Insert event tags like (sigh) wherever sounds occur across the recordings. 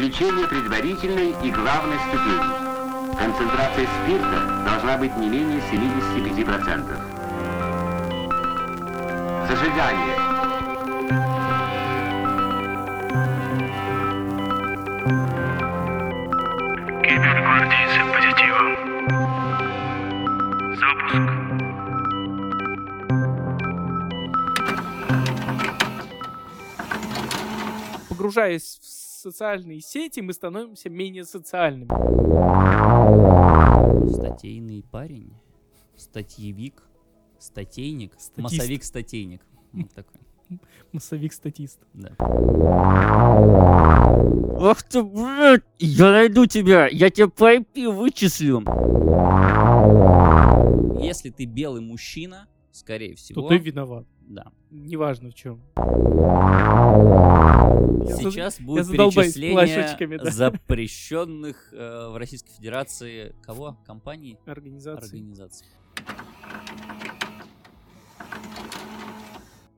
Исключение предварительной и главной ступени. Концентрация спирта должна быть не менее 75%. Зажигание. Кибергвардейцы позитива. Запуск. Погружаясь в социальные сети, мы становимся менее социальными. Статейный парень, статьевик, статейник, Статист. массовик-статейник. Вот такой, (laughs) Массовик-статист. да. Ах ты, блядь, я найду тебя, я тебя по IP вычислю. Если ты белый мужчина, скорее всего, То ты виноват. Да. Неважно в чем. Сейчас я будет перечисление запрещенных э, в Российской Федерации кого? Компаний? Организации. Организаций.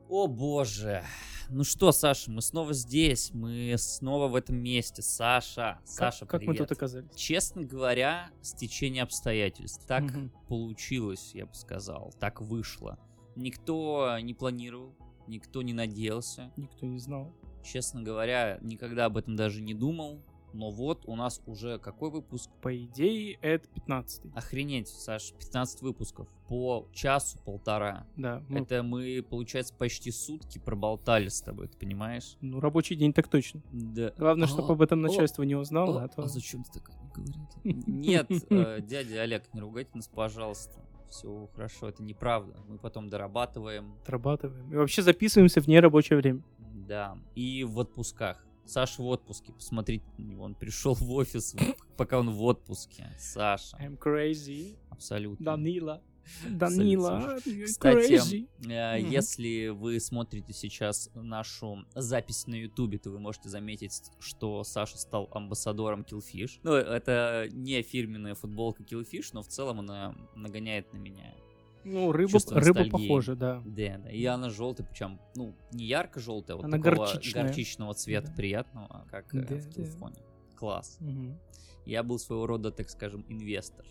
О боже. Ну что, Саша, мы снова здесь, мы снова в этом месте. Саша, Как, Саша, как мы привет. тут оказались? Честно говоря, стечение обстоятельств. Так Мгм. получилось, я бы сказал. Так вышло. Никто не планировал, никто не надеялся. Никто не знал. Честно говоря, никогда об этом даже не думал. Но вот у нас уже какой выпуск? По идее, это 15 Охренеть, Саш, 15 выпусков. По часу-полтора. Да. мы- Это мы, получается, почти сутки проболтали с тобой, ты понимаешь? Ну, рабочий день так точно. Да. Главное, чтобы об этом начальство не узнало, а а зачем ты так не говорит? Нет, (laughs) э, дядя Олег, не ругайте нас, пожалуйста. Все хорошо, это неправда. Мы потом дорабатываем. отрабатываем. И вообще записываемся в нерабочее время. Да. И в отпусках. Саша в отпуске. Посмотрите на него. Он пришел в офис, пока он в отпуске. Саша. I'm crazy. Абсолютно. Данила. (laughs) Данила, Кстати, э, если вы смотрите сейчас нашу запись на Ютубе, то вы можете заметить, что Саша стал амбассадором Killfish. Ну, это не фирменная футболка Killfish, но в целом она нагоняет на меня. Ну, рыба, рыба похожа, да. Да, да. И она желтая, причем, ну, не ярко-желтая, вот Она такого горчичная. горчичного цвета Да. приятного, как э, Да, в да. телефоне. Класс. Мгм. Я был своего рода, так скажем, инвестор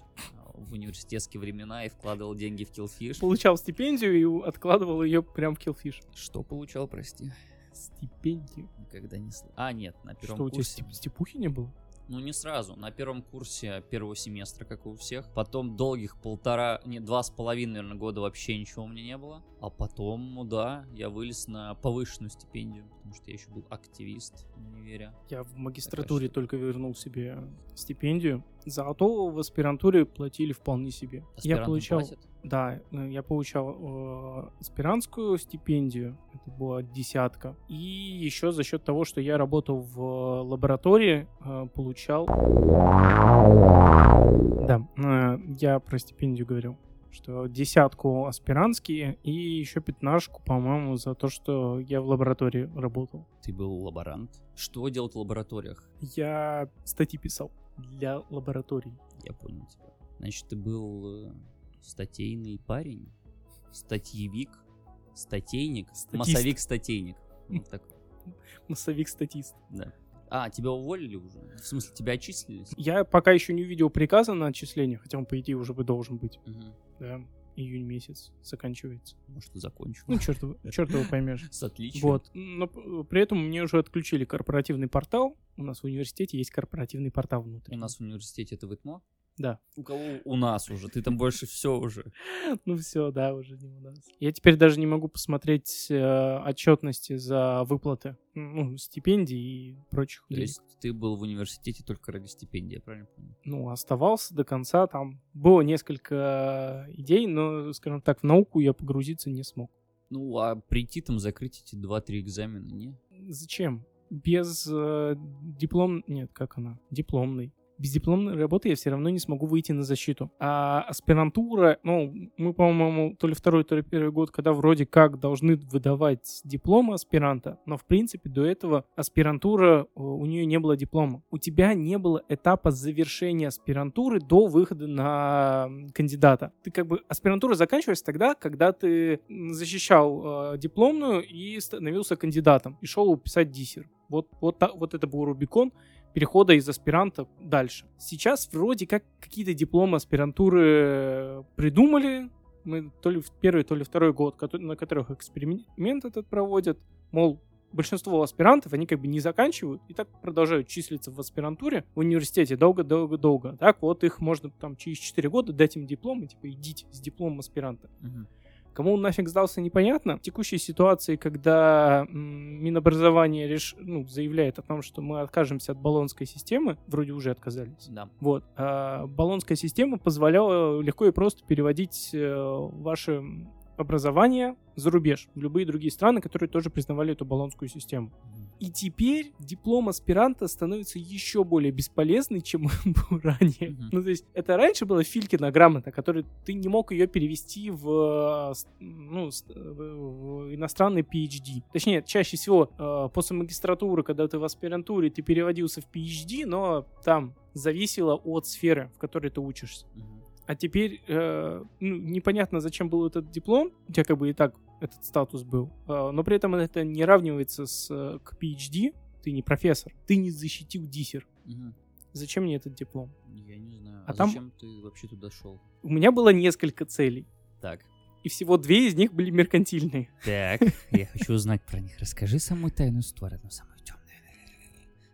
в университетские времена и вкладывал деньги в Killfish. Получал стипендию и откладывал ее прям в Killfish. Что получал, прости? Стипендию. Никогда не слышал. А, нет, на первом Что, у тебя курсе. стип- стипухи не было? Ну, не сразу. На первом курсе первого семестра, как и у всех. Потом долгих полтора, не, два с половиной, наверное, года вообще ничего у меня не было. А потом, ну да, я вылез на повышенную стипендию, потому что я еще был активист в универе. Я в магистратуре штука. только вернул себе стипендию. Зато в аспирантуре платили вполне себе. я Аспирантам получал, платят? Да, э, я получал э, аспирантскую стипендию, это была десятка. И еще за счет того, что я работал в лаборатории, э, получал... Да, э, я про стипендию говорил что десятку аспирантские и еще пятнашку, по-моему, за то, что я в лаборатории работал. Ты был лаборант. Что делать в лабораториях? Я статьи писал для лабораторий. Я понял тебя. Значит, ты был э, статейный парень, статьевик, статейник, Статист. массовик-статейник. Вот так, (laughs) Массовик-статист. да. А, тебя уволили уже? В смысле, тебя отчислили? Я пока еще не увидел приказа на отчисление, хотя он, по идее, уже бы должен быть. Мгм. Да, июнь месяц заканчивается. Может, закончил. Ну, черт черт его поймешь. (laughs) С отличием. Вот. Но при этом мне уже отключили корпоративный портал. У нас в университете есть корпоративный портал внутри. У нас в университете это ВИТМО? Да. У кого? У нас уже. Ты там больше все уже. (laughs) Ну все, да, уже не у нас. Я теперь даже не могу посмотреть э, отчетности за выплаты ну, стипендий и прочих То денег. есть ты был в университете только ради стипендии, я правильно помню? ну, оставался до конца. Там было несколько идей, но, скажем так, в науку я погрузиться не смог. Ну, а прийти там закрыть эти 2-3 экзамена, не? Зачем? Без э, диплом... Нет, как она? Дипломный. Без дипломной работы я все равно не смогу выйти на защиту. А аспирантура, ну, мы, по-моему, то ли второй, то ли первый год, когда вроде как должны выдавать диплом аспиранта, но, в принципе, до этого аспирантура, э, у нее не было диплома. У тебя не было этапа завершения аспирантуры до выхода на кандидата. Ты как бы... Аспирантура заканчивается тогда, когда ты защищал э, дипломную и становился кандидатом, и шел писать диссер. Вот, вот, вот это был Рубикон, перехода из аспиранта дальше. Сейчас вроде как какие-то дипломы аспирантуры придумали, мы то ли в первый, то ли второй год, на которых эксперимент этот проводят, мол, большинство аспирантов, они как бы не заканчивают и так продолжают числиться в аспирантуре в университете долго-долго-долго. Так вот их можно там через 4 года дать им диплом и типа идите с дипломом аспиранта. Мгм. Кому он нафиг сдался, непонятно. В текущей ситуации, когда Минобразование реш... ну, заявляет о том, что мы откажемся от баллонской системы, вроде уже отказались. Да. Вот. А баллонская система позволяла легко и просто переводить э, ваше образование за рубеж, в любые другие страны, которые тоже признавали эту баллонскую систему. И теперь диплом аспиранта становится еще более бесполезный, чем (laughs) он был ранее. Мгм. Ну, то есть, это раньше была Филькина грамота, которую ты не мог ее перевести в, э, ну, с- в- иностранный PhD. Точнее, чаще всего э, после магистратуры, когда ты в аспирантуре, ты переводился в PhD, но там зависело от сферы, в которой ты учишься. Мгм. А теперь э, ну, непонятно, зачем был этот диплом, у тебя как бы и так этот статус был, э, но при этом это не равнивается с, э, к PhD, ты не профессор, ты не защитил диссер. Мгм. Зачем мне этот диплом? Я не знаю. А А, там- зачем ты вообще туда шел? У меня было несколько целей, Так. и всего две из них были меркантильные. Так, я хочу узнать про них. Расскажи самую тайную сторону, темную.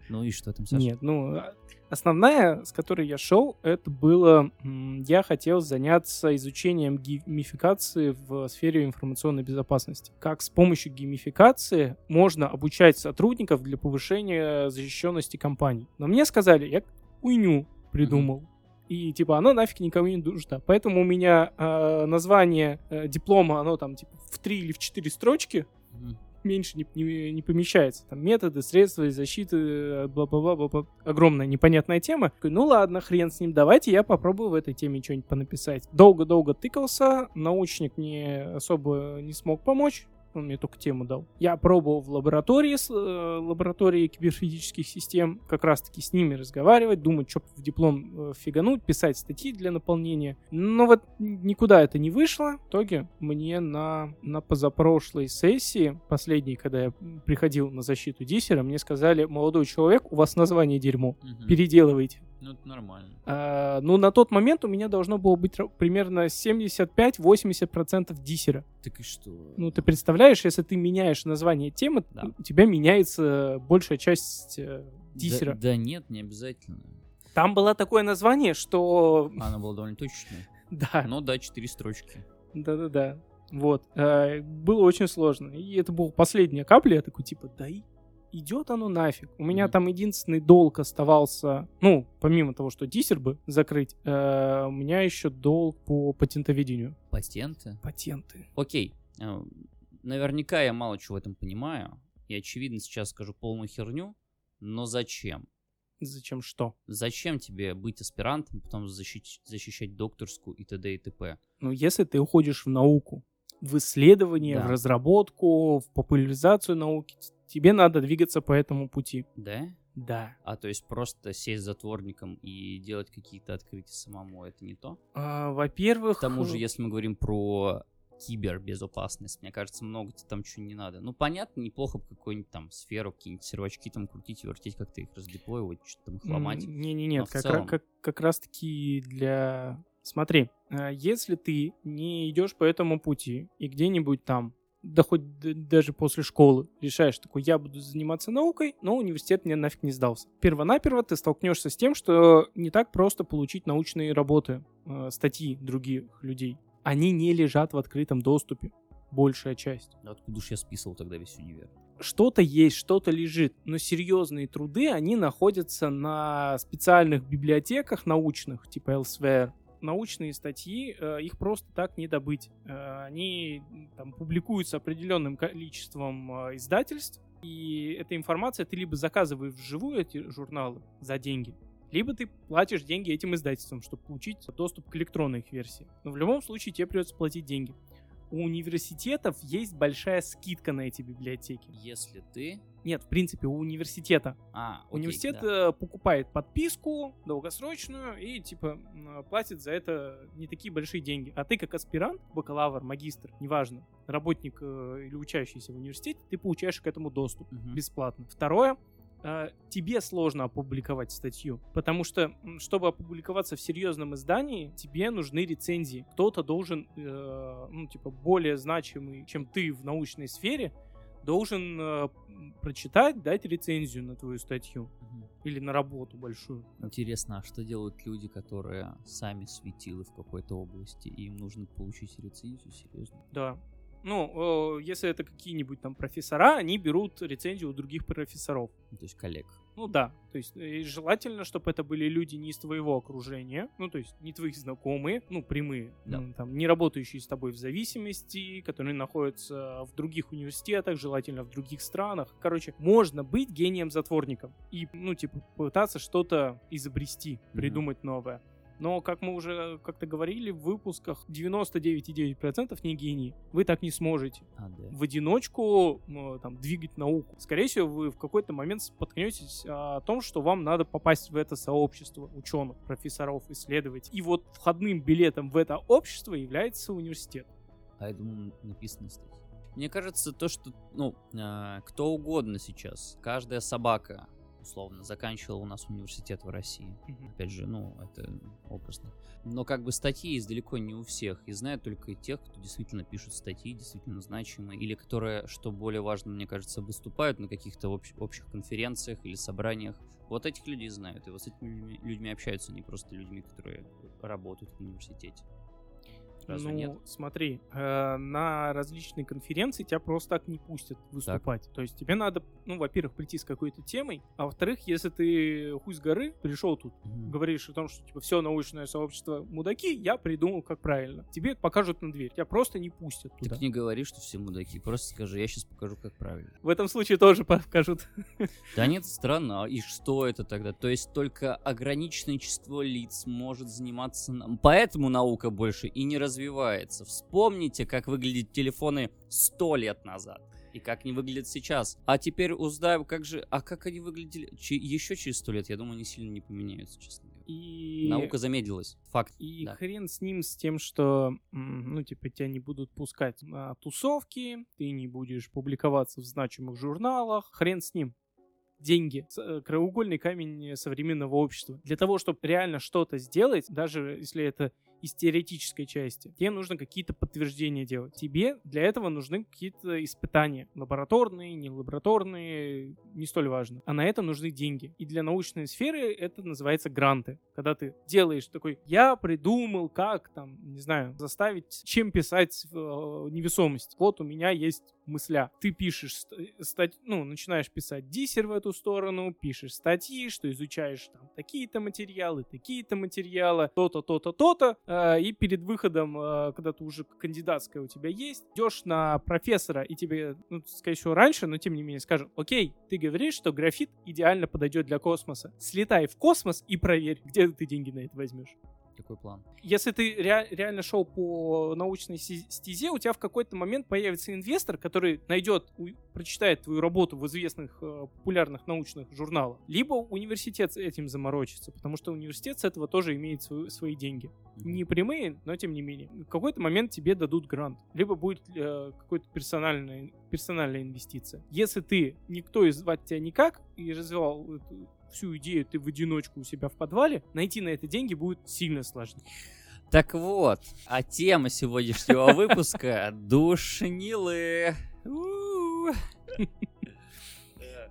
Ну и что там, Саша? Нет, ну, а- основная, с которой я шел, это было, я хотел заняться изучением геймификации в сфере информационной безопасности. Как с помощью геймификации можно обучать сотрудников для повышения защищенности компаний. Но мне сказали, я хуйню придумал. И типа оно нафиг никому не нужно. Поэтому у меня э, название э, диплома, оно там типа в три или в четыре строчки, Мгм. Меньше не, не- не помещается. Там методы, средства защиты, э, бла-бла-бла, огромная непонятная тема. Ну ладно, хрен с ним, давайте я попробую в этой теме что-нибудь понаписать. Долго-долго тыкался, научник мне особо не смог помочь. Он мне только тему дал. Я пробовал в лаборатории, э, лаборатории киберфизических систем, как раз-таки с ними разговаривать, думать, что в диплом э, фигануть, писать статьи для наполнения. Но вот никуда это не вышло. В итоге мне на, на позапрошлой сессии, последней, когда я приходил на защиту диссера, мне сказали, молодой человек, у вас название дерьмо, переделывайте. Ну, это нормально. А, ну, на тот момент у меня должно было быть примерно 75-80% диссера. Так и что? Ну, ты представляешь, если ты меняешь название темы, Да. у тебя меняется большая часть э, Да- диссера. Да, нет, не обязательно. Там было такое название, что... Она была довольно точечная. (laughs) Да, Ну да, четыре строчки. да-да-да. Вот. Э, Было очень сложно. И это была последняя капля. Я такой, типа, да и идет оно нафиг. У меня Мгм. там единственный долг оставался, ну, помимо того, что диссер бы закрыть, э, у меня еще долг по патентоведению. Патенты. Патенты. Окей. э, Наверняка я мало чего в этом понимаю. И очевидно сейчас скажу полную херню. Но зачем? Зачем что? Зачем тебе быть аспирантом, потом защищать, защищать докторскую и т.д. и т.п.? Ну, если ты уходишь в науку, в исследование, Да. в разработку, в популяризацию науки, тебе надо двигаться по этому пути. Да? Да. А то есть просто сесть затворником и делать какие-то открытия самому, это не то? А, во-первых... К тому же, э, если мы говорим про кибербезопасность, мне кажется, много тебе там чего не надо. Ну, понятно, неплохо бы какую-нибудь там сферу, какие-нибудь сервачки там крутить и вертеть, как-то их раздеплоивать, что-то там их ломать. Не-не-не, как, целом- как, как раз-таки для... Смотри, э, если ты не идешь по этому пути и где-нибудь там, да хоть даже после школы, решаешь такой, я буду заниматься наукой, но университет мне нафиг не сдался. Первонаперво ты столкнешься с тем, что не так просто получить научные работы, э, статьи других людей. Они не лежат в открытом доступе, большая часть Да Откуда уж я списывал тогда весь универ? что-то есть, что-то лежит, но серьезные труды, они находятся на специальных библиотеках научных, типа Elsewhere. Научные статьи, э, их просто так не добыть. Э, они там публикуются определенным количеством э, издательств, и эта информация ты либо заказываешь вживую эти журналы за деньги, либо ты платишь деньги этим издательствам, чтобы получить доступ к электронной их версии. Но в любом случае тебе придется платить деньги. У университетов есть большая скидка на эти библиотеки. Если ты... Нет, в принципе, у университета. А, окей, Университет да. э, покупает подписку долгосрочную и, типа, платит за это не такие большие деньги. А ты, как аспирант, бакалавр, магистр, неважно, работник э, или учащийся в университете, ты получаешь к этому доступ Мгм. бесплатно. Второе, тебе сложно опубликовать статью, потому что, чтобы опубликоваться в серьезном издании, тебе нужны рецензии. Кто-то должен, э, ну, типа, более значимый, чем ты в научной сфере, должен э, прочитать, дать рецензию на твою статью или на работу большую. Интересно, а что делают люди, которые сами светилы в какой-то области, и им нужно получить рецензию, серьезно? Да. Ну, э, если это какие-нибудь там профессора, они берут рецензию у других профессоров. То есть коллег. Ну да, то есть э, желательно, чтобы это были люди не из твоего окружения, ну то есть не твоих знакомые, ну прямые, Да. ну, там не работающие с тобой в зависимости, которые находятся в других университетах, желательно в других странах. Короче, можно быть гением-затворником и, ну типа, пытаться что-то изобрести, Мгм. придумать новое. Но, как мы уже как-то говорили в выпусках, 99,9% не гении. Вы так не сможете А, да. в одиночку э, там, двигать науку. Скорее всего, вы в какой-то момент споткнетесь о том, что вам надо попасть в это сообщество ученых, профессоров, исследователей. И вот входным билетом в это общество является университет. А я думаю, написано статьи. Мне кажется, то, что, ну, а, кто угодно сейчас, каждая собака, условно, заканчивала у нас университет в России. Мгм. Опять же, ну, это образно. Но как бы статьи есть далеко не у всех. И знаю только тех, кто действительно пишет статьи, действительно значимые, или которые, что более важно, мне кажется, выступают на каких-то общ- общих конференциях или собраниях. Вот этих людей знают, и вот с этими людьми, людьми общаются, не просто людьми, которые работают в университете. Разве ну, нет? смотри, э, на различные конференции тебя просто так не пустят выступать. То есть тебе надо, ну, во-первых, прийти с какой-то темой, а во-вторых, если ты хуй с горы пришел тут, Мгм. говоришь о том, что типа все научное сообщество мудаки, я придумал, как правильно. Тебе покажут на дверь, тебя просто не пустят туда. Так не говори, что все мудаки. Просто скажи, я сейчас покажу, как правильно. В этом случае тоже покажут. (laughs) Да нет, странно. А И что это тогда? То есть только ограниченное число лиц может заниматься... Поэтому наука больше и не развивается. Вспомните, как выглядят телефоны сто лет назад. И как они выглядят сейчас. А теперь узнаем, как же... А как они выглядели Че- еще через сто лет? Я думаю, они сильно не поменяются, честно говоря. И... Наука замедлилась. Факт. И да. хрен с ним, с тем, что, ну, типа, тебя не будут пускать на тусовки, ты не будешь публиковаться в значимых журналах, хрен с ним. Деньги. Э, Краеугольный камень современного общества. Для того, чтобы реально что-то сделать, даже если это из теоретической части, тебе нужно какие-то подтверждения делать. Тебе для этого нужны какие-то испытания. Лабораторные, не лабораторные, не столь важно. А на это нужны деньги. И для научной сферы это называется гранты. Когда ты делаешь такой, я придумал, как там, не знаю, заставить, чем писать э, невесомость. Вот у меня есть мысля. Ты пишешь, ст- стать, ну, начинаешь писать диссер в эту сторону, пишешь статьи, что изучаешь там такие-то материалы, такие-то материалы, то-то, то-то, то-то, э, и перед выходом, э, когда ты уже кандидатская у тебя есть, идешь на профессора, и тебе, ну, скорее всего, раньше, но тем не менее скажут, окей, ты говоришь, что графит идеально подойдет для космоса. Слетай в космос и проверь, где ты деньги на это возьмешь. Такой план. Если ты ре- реально шел по научной стезе, у тебя в какой-то момент появится инвестор, который найдет, у- прочитает твою работу в известных э, популярных научных журналах. Либо университет этим заморочится, потому что университет с этого тоже имеет свою- свои деньги. Мгм. Не прямые, но тем не менее. В какой-то момент тебе дадут грант. Либо будет э, какой-то персональная, персональная инвестиция. Если ты, никто из звать тебя никак, и развивал эту всю идею ты в одиночку у себя в подвале, найти на это деньги будет сильно сложнее. Так вот, а тема сегодняшнего (laughs) выпуска — душнилы.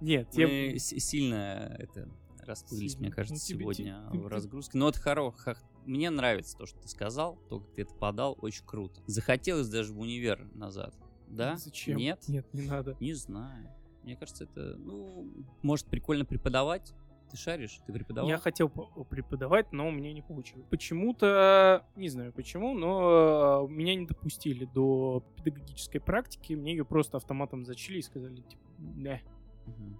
Нет. Мы сильно это расплылись, мне кажется, Ну, сегодня в разгрузке. Но это хоро... хо- Мне нравится то, что ты сказал, то, как ты это подал, очень круто. Захотелось даже в универ назад. Да? Зачем? Нет? Нет, не надо. Не знаю. Мне кажется, это, ну, может прикольно преподавать. Ты шаришь? Ты преподавал? Я хотел по- преподавать, но у меня не получилось. Почему-то, не знаю почему, но э, меня не допустили до педагогической практики. Мне ее просто автоматом зачли и сказали, типа, не, Мгм.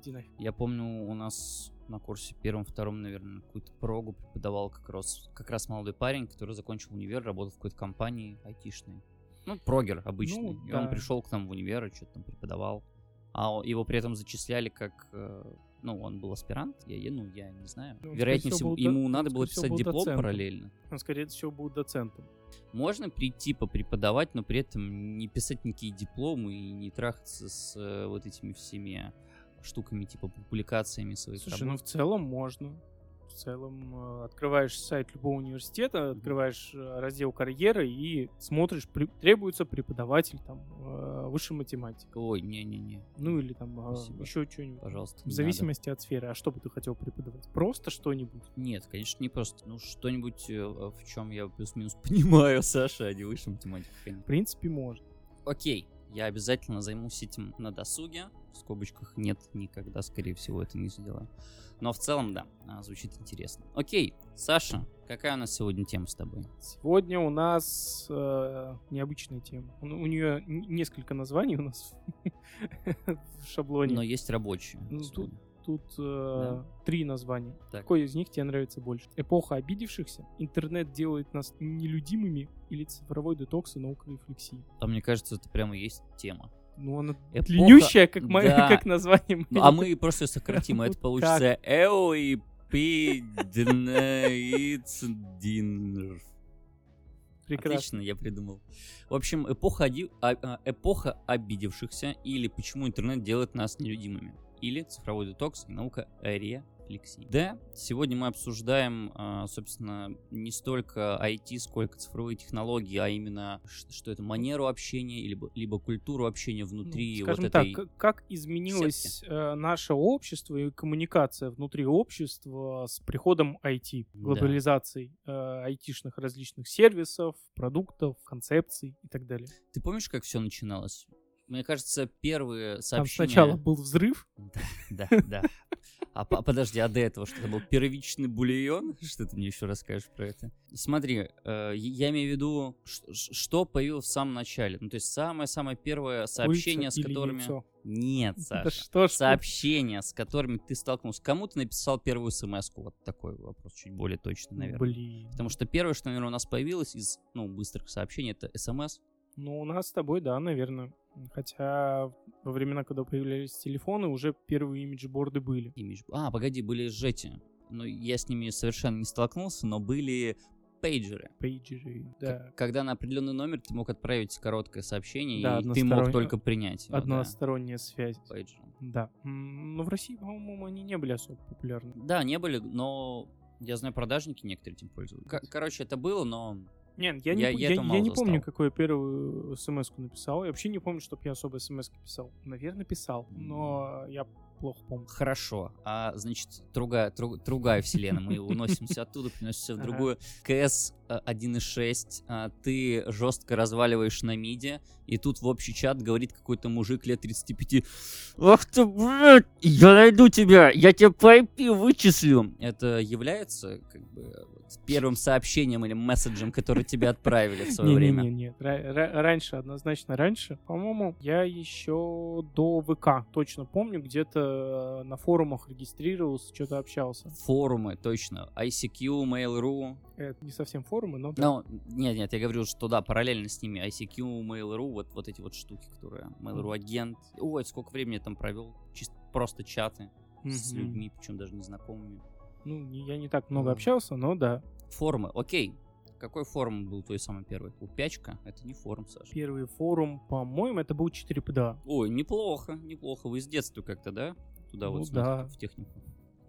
иди нафиг. Я помню, у нас на курсе первом-втором, наверное, какую-то прогу преподавал как раз, как раз молодой парень, который закончил универ, работал в какой-то компании айтишной. Ну, прогер обычный. Ну, и он пришел к нам в универ и что-то там преподавал. А его при этом зачисляли как... э, Ну, он был аспирант, я, я- ну, я не знаю. Ну, он, Вероятнее всего, был ему он, надо было писать был диплом доцентом. параллельно. Он, скорее всего, будет доцентом. Можно прийти попреподавать, но при этом не писать никакие дипломы и не трахаться с э, вот этими всеми штуками, типа публикациями своих Слушай, ну работ? в целом можно. В целом э, открываешь сайт любого университета, открываешь э, раздел карьеры и смотришь, при- требуется преподаватель там э, высшей математики. Ой, не-не-не, Ну или там э, Спасибо. еще что-нибудь. пожалуйста. В зависимости от сферы. А что бы ты хотел преподавать? Просто что-нибудь. надо. Нет, конечно, не просто. Ну, что-нибудь, в чем я плюс-минус (laughs) понимаю, Саша, а не высшая математика. В принципе, можно. Окей, я обязательно займусь этим на досуге. В скобочках нет, никогда, скорее всего, это не сделаю. Но в целом, да, а, звучит интересно. Окей, Саша, какая у нас сегодня тема с тобой? Сегодня у нас э, необычная тема. У, у нее несколько названий у нас (laughs) в шаблоне. Но есть рабочие. Ну, сегодня. Тут э, три названия. Так. Какой из них тебе нравится больше? Эпоха обидевшихся, интернет делает нас нелюдимыми или цифровой детокс и наука рефлексии? А мне кажется, это прямо есть тема. Ну, она Эпоха- длиннющая, как, мо- да. как название. Ну, а мы просто сократим, а это (laughs) получится Эои Пиднеицдинр. Прекрасно. Отлично, я придумал. В общем, эпоха, оди- а- а, эпоха обидевшихся или почему интернет делает нас нелюдимыми. Или цифровой детокс и наука рефлексии. Да, сегодня мы обсуждаем, а, собственно, не столько IT, сколько цифровые технологии, а именно, что это, манеру общения, либо, либо культуру общения Ну, внутри скажем вот так, этой... к- как изменилось э, наше общество и коммуникация внутри общества с приходом IT, Да. глобализацией э, айтишных различных сервисов, продуктов, концепций и так далее. Ты помнишь, как все начиналось? Мне кажется, первые Там сообщения... сначала был взрыв, (laughs) Да, да. А по- подожди, а до этого что это был первичный бульон? (laughs) Что ты мне еще расскажешь про это? Смотри, э, я имею в виду, что появилось в самом начале. Ну, то есть самое-самое первое сообщение, с курица или которыми... яйцо. Нет, (laughs) Саша. что ж. Сообщения, с которыми ты столкнулся. Кому ты написал первую смс -ку? Вот такой вопрос, чуть более точный, наверное. Блин. Потому что первое, что, наверное, у нас появилось из, ну, быстрых сообщений, это смс. Ну, у нас с тобой, да, наверное. Хотя во времена, когда появлялись телефоны, уже первые имиджборды были. Имидж. А, погоди, были сжети. Ну, я с ними совершенно не столкнулся, но были пейджеры. Пейджеры, да. Когда на определенный номер ты мог отправить короткое сообщение, Да, и ты мог только принять его, да, Односторонняя связь. пейджером. Да. Но в России, по-моему, они не были особо популярны. Да, не были, но я знаю, продажники некоторые этим пользуются. К- короче, это было, но Нет, я не, Я- пом- я я, я не помню, какую я первую смс написал. Я вообще не помню, чтобы я особо смс писал. Наверное, писал, но я плохо помню. хорошо. А, значит, другая, друг- другая вселенная. Мы уносимся оттуда, переносимся в другую. КС а, 1.6, а, ты жестко разваливаешь на миде, и тут в общий чат говорит какой-то мужик лет 35, Ах ты, блядь, я найду тебя, я тебя по IP вычислю. Это является как бы первым сообщением или месседжем, который тебе отправили в свое время? Не-не-не, раньше, однозначно раньше. По-моему, я еще до ВК точно помню, где-то на форумах регистрировался, что-то общался. Форумы, точно. ICQ, Mail.ru. Это не совсем форумы, но... да. Нет, нет, я говорю, что да, параллельно с ними ICQ, Mail.ru, вот, вот эти вот штуки, которые Mail.ru агент. Ой, сколько времени я там провел. Чисто просто чаты с людьми, причем даже незнакомыми. Ну, я не так много общался, но да. Форумы, окей. Какой форум был твой самый первый? Упячка? Это не форум, Саша. Первый форум, по-моему, это был 4PDA. Ой, неплохо, неплохо. Вы с детства как-то, да? Туда Ну вот да. в технику.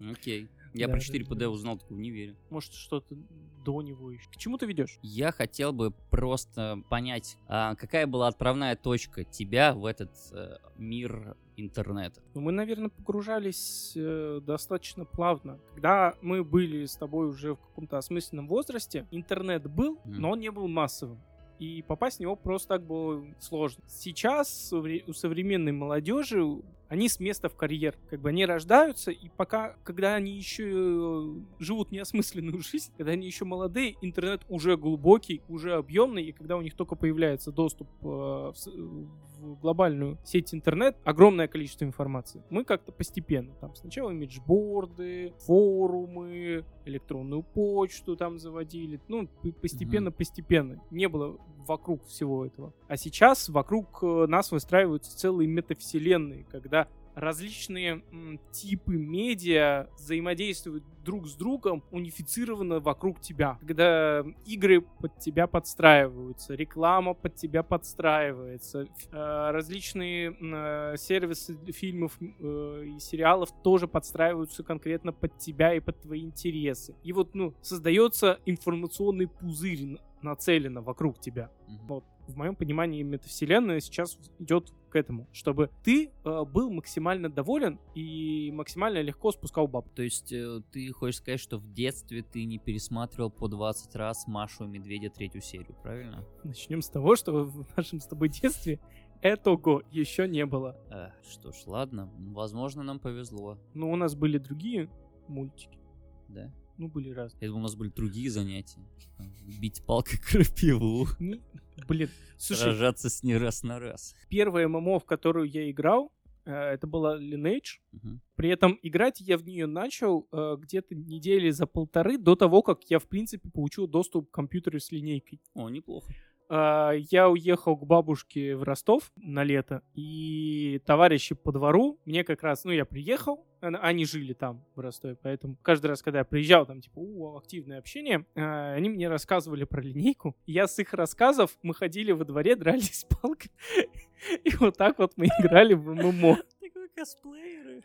Окей. Я Да, про да, 4PD да. узнал только в универе. Может, что-то до него еще. К чему ты ведешь? Я хотел бы просто понять, а какая была отправная точка тебя в этот э, мир интернета? Ну, мы, наверное, погружались э, достаточно плавно. Когда мы были с тобой уже в каком-то осмысленном возрасте, интернет был, Мгм. но он не был массовым. И попасть в него просто так было сложно. Сейчас у современной молодежи они с места в карьер. Как бы они рождаются, и пока, когда они еще э, живут неосмысленную (laughs) жизнь, когда они еще молодые, интернет уже глубокий, уже объемный, и когда у них только появляется доступ э, в, в глобальную сеть интернет, огромное количество информации. Мы как-то постепенно, там сначала имиджборды, форумы, электронную почту там заводили, ну, постепенно-постепенно. Не было вокруг всего этого. А сейчас вокруг э, нас выстраиваются целые метавселенные, когда различные м, типы медиа взаимодействуют друг с другом унифицированно вокруг тебя. Когда игры под тебя подстраиваются, реклама под тебя подстраивается, э, различные э, сервисы фильмов э, и сериалов тоже подстраиваются конкретно под тебя и под твои интересы. И вот, ну, создается информационный пузырь н- нацеленно вокруг тебя. Мгм. Вот в моем понимании метавселенная сейчас идет к этому, чтобы ты э, был максимально доволен и максимально легко спускал баб. То есть э, ты хочешь сказать, что в детстве ты не пересматривал по 20 раз Машу и Медведя третью серию, правильно? Начнем с того, что в нашем с тобой детстве этого еще не было. Э, что ж, ладно, возможно, нам повезло, Но у нас были другие мультики. да? Ну, были разные. Я думал, у нас были другие занятия. Бить палкой (laughs) крапиву, Блин, слушай, сражаться с ней раз на раз. первая ММО, в которую я играл, э, это была Lineage. Мгм. При этом играть я в нее начал э, где-то недели за полторы до того, как я, в принципе, получил доступ к компьютеру с линейкой. О, неплохо. А, я уехал к бабушке в Ростов на лето, и товарищи по двору, мне как раз, ну, я приехал, они жили там, в Ростове, поэтому каждый раз, когда я приезжал, там, типа, о, активное общение, а, они мне рассказывали про линейку. Я с их рассказов, мы ходили во дворе, дрались палкой, (laughs) и вот так вот мы играли в ММО. Такой косплееры.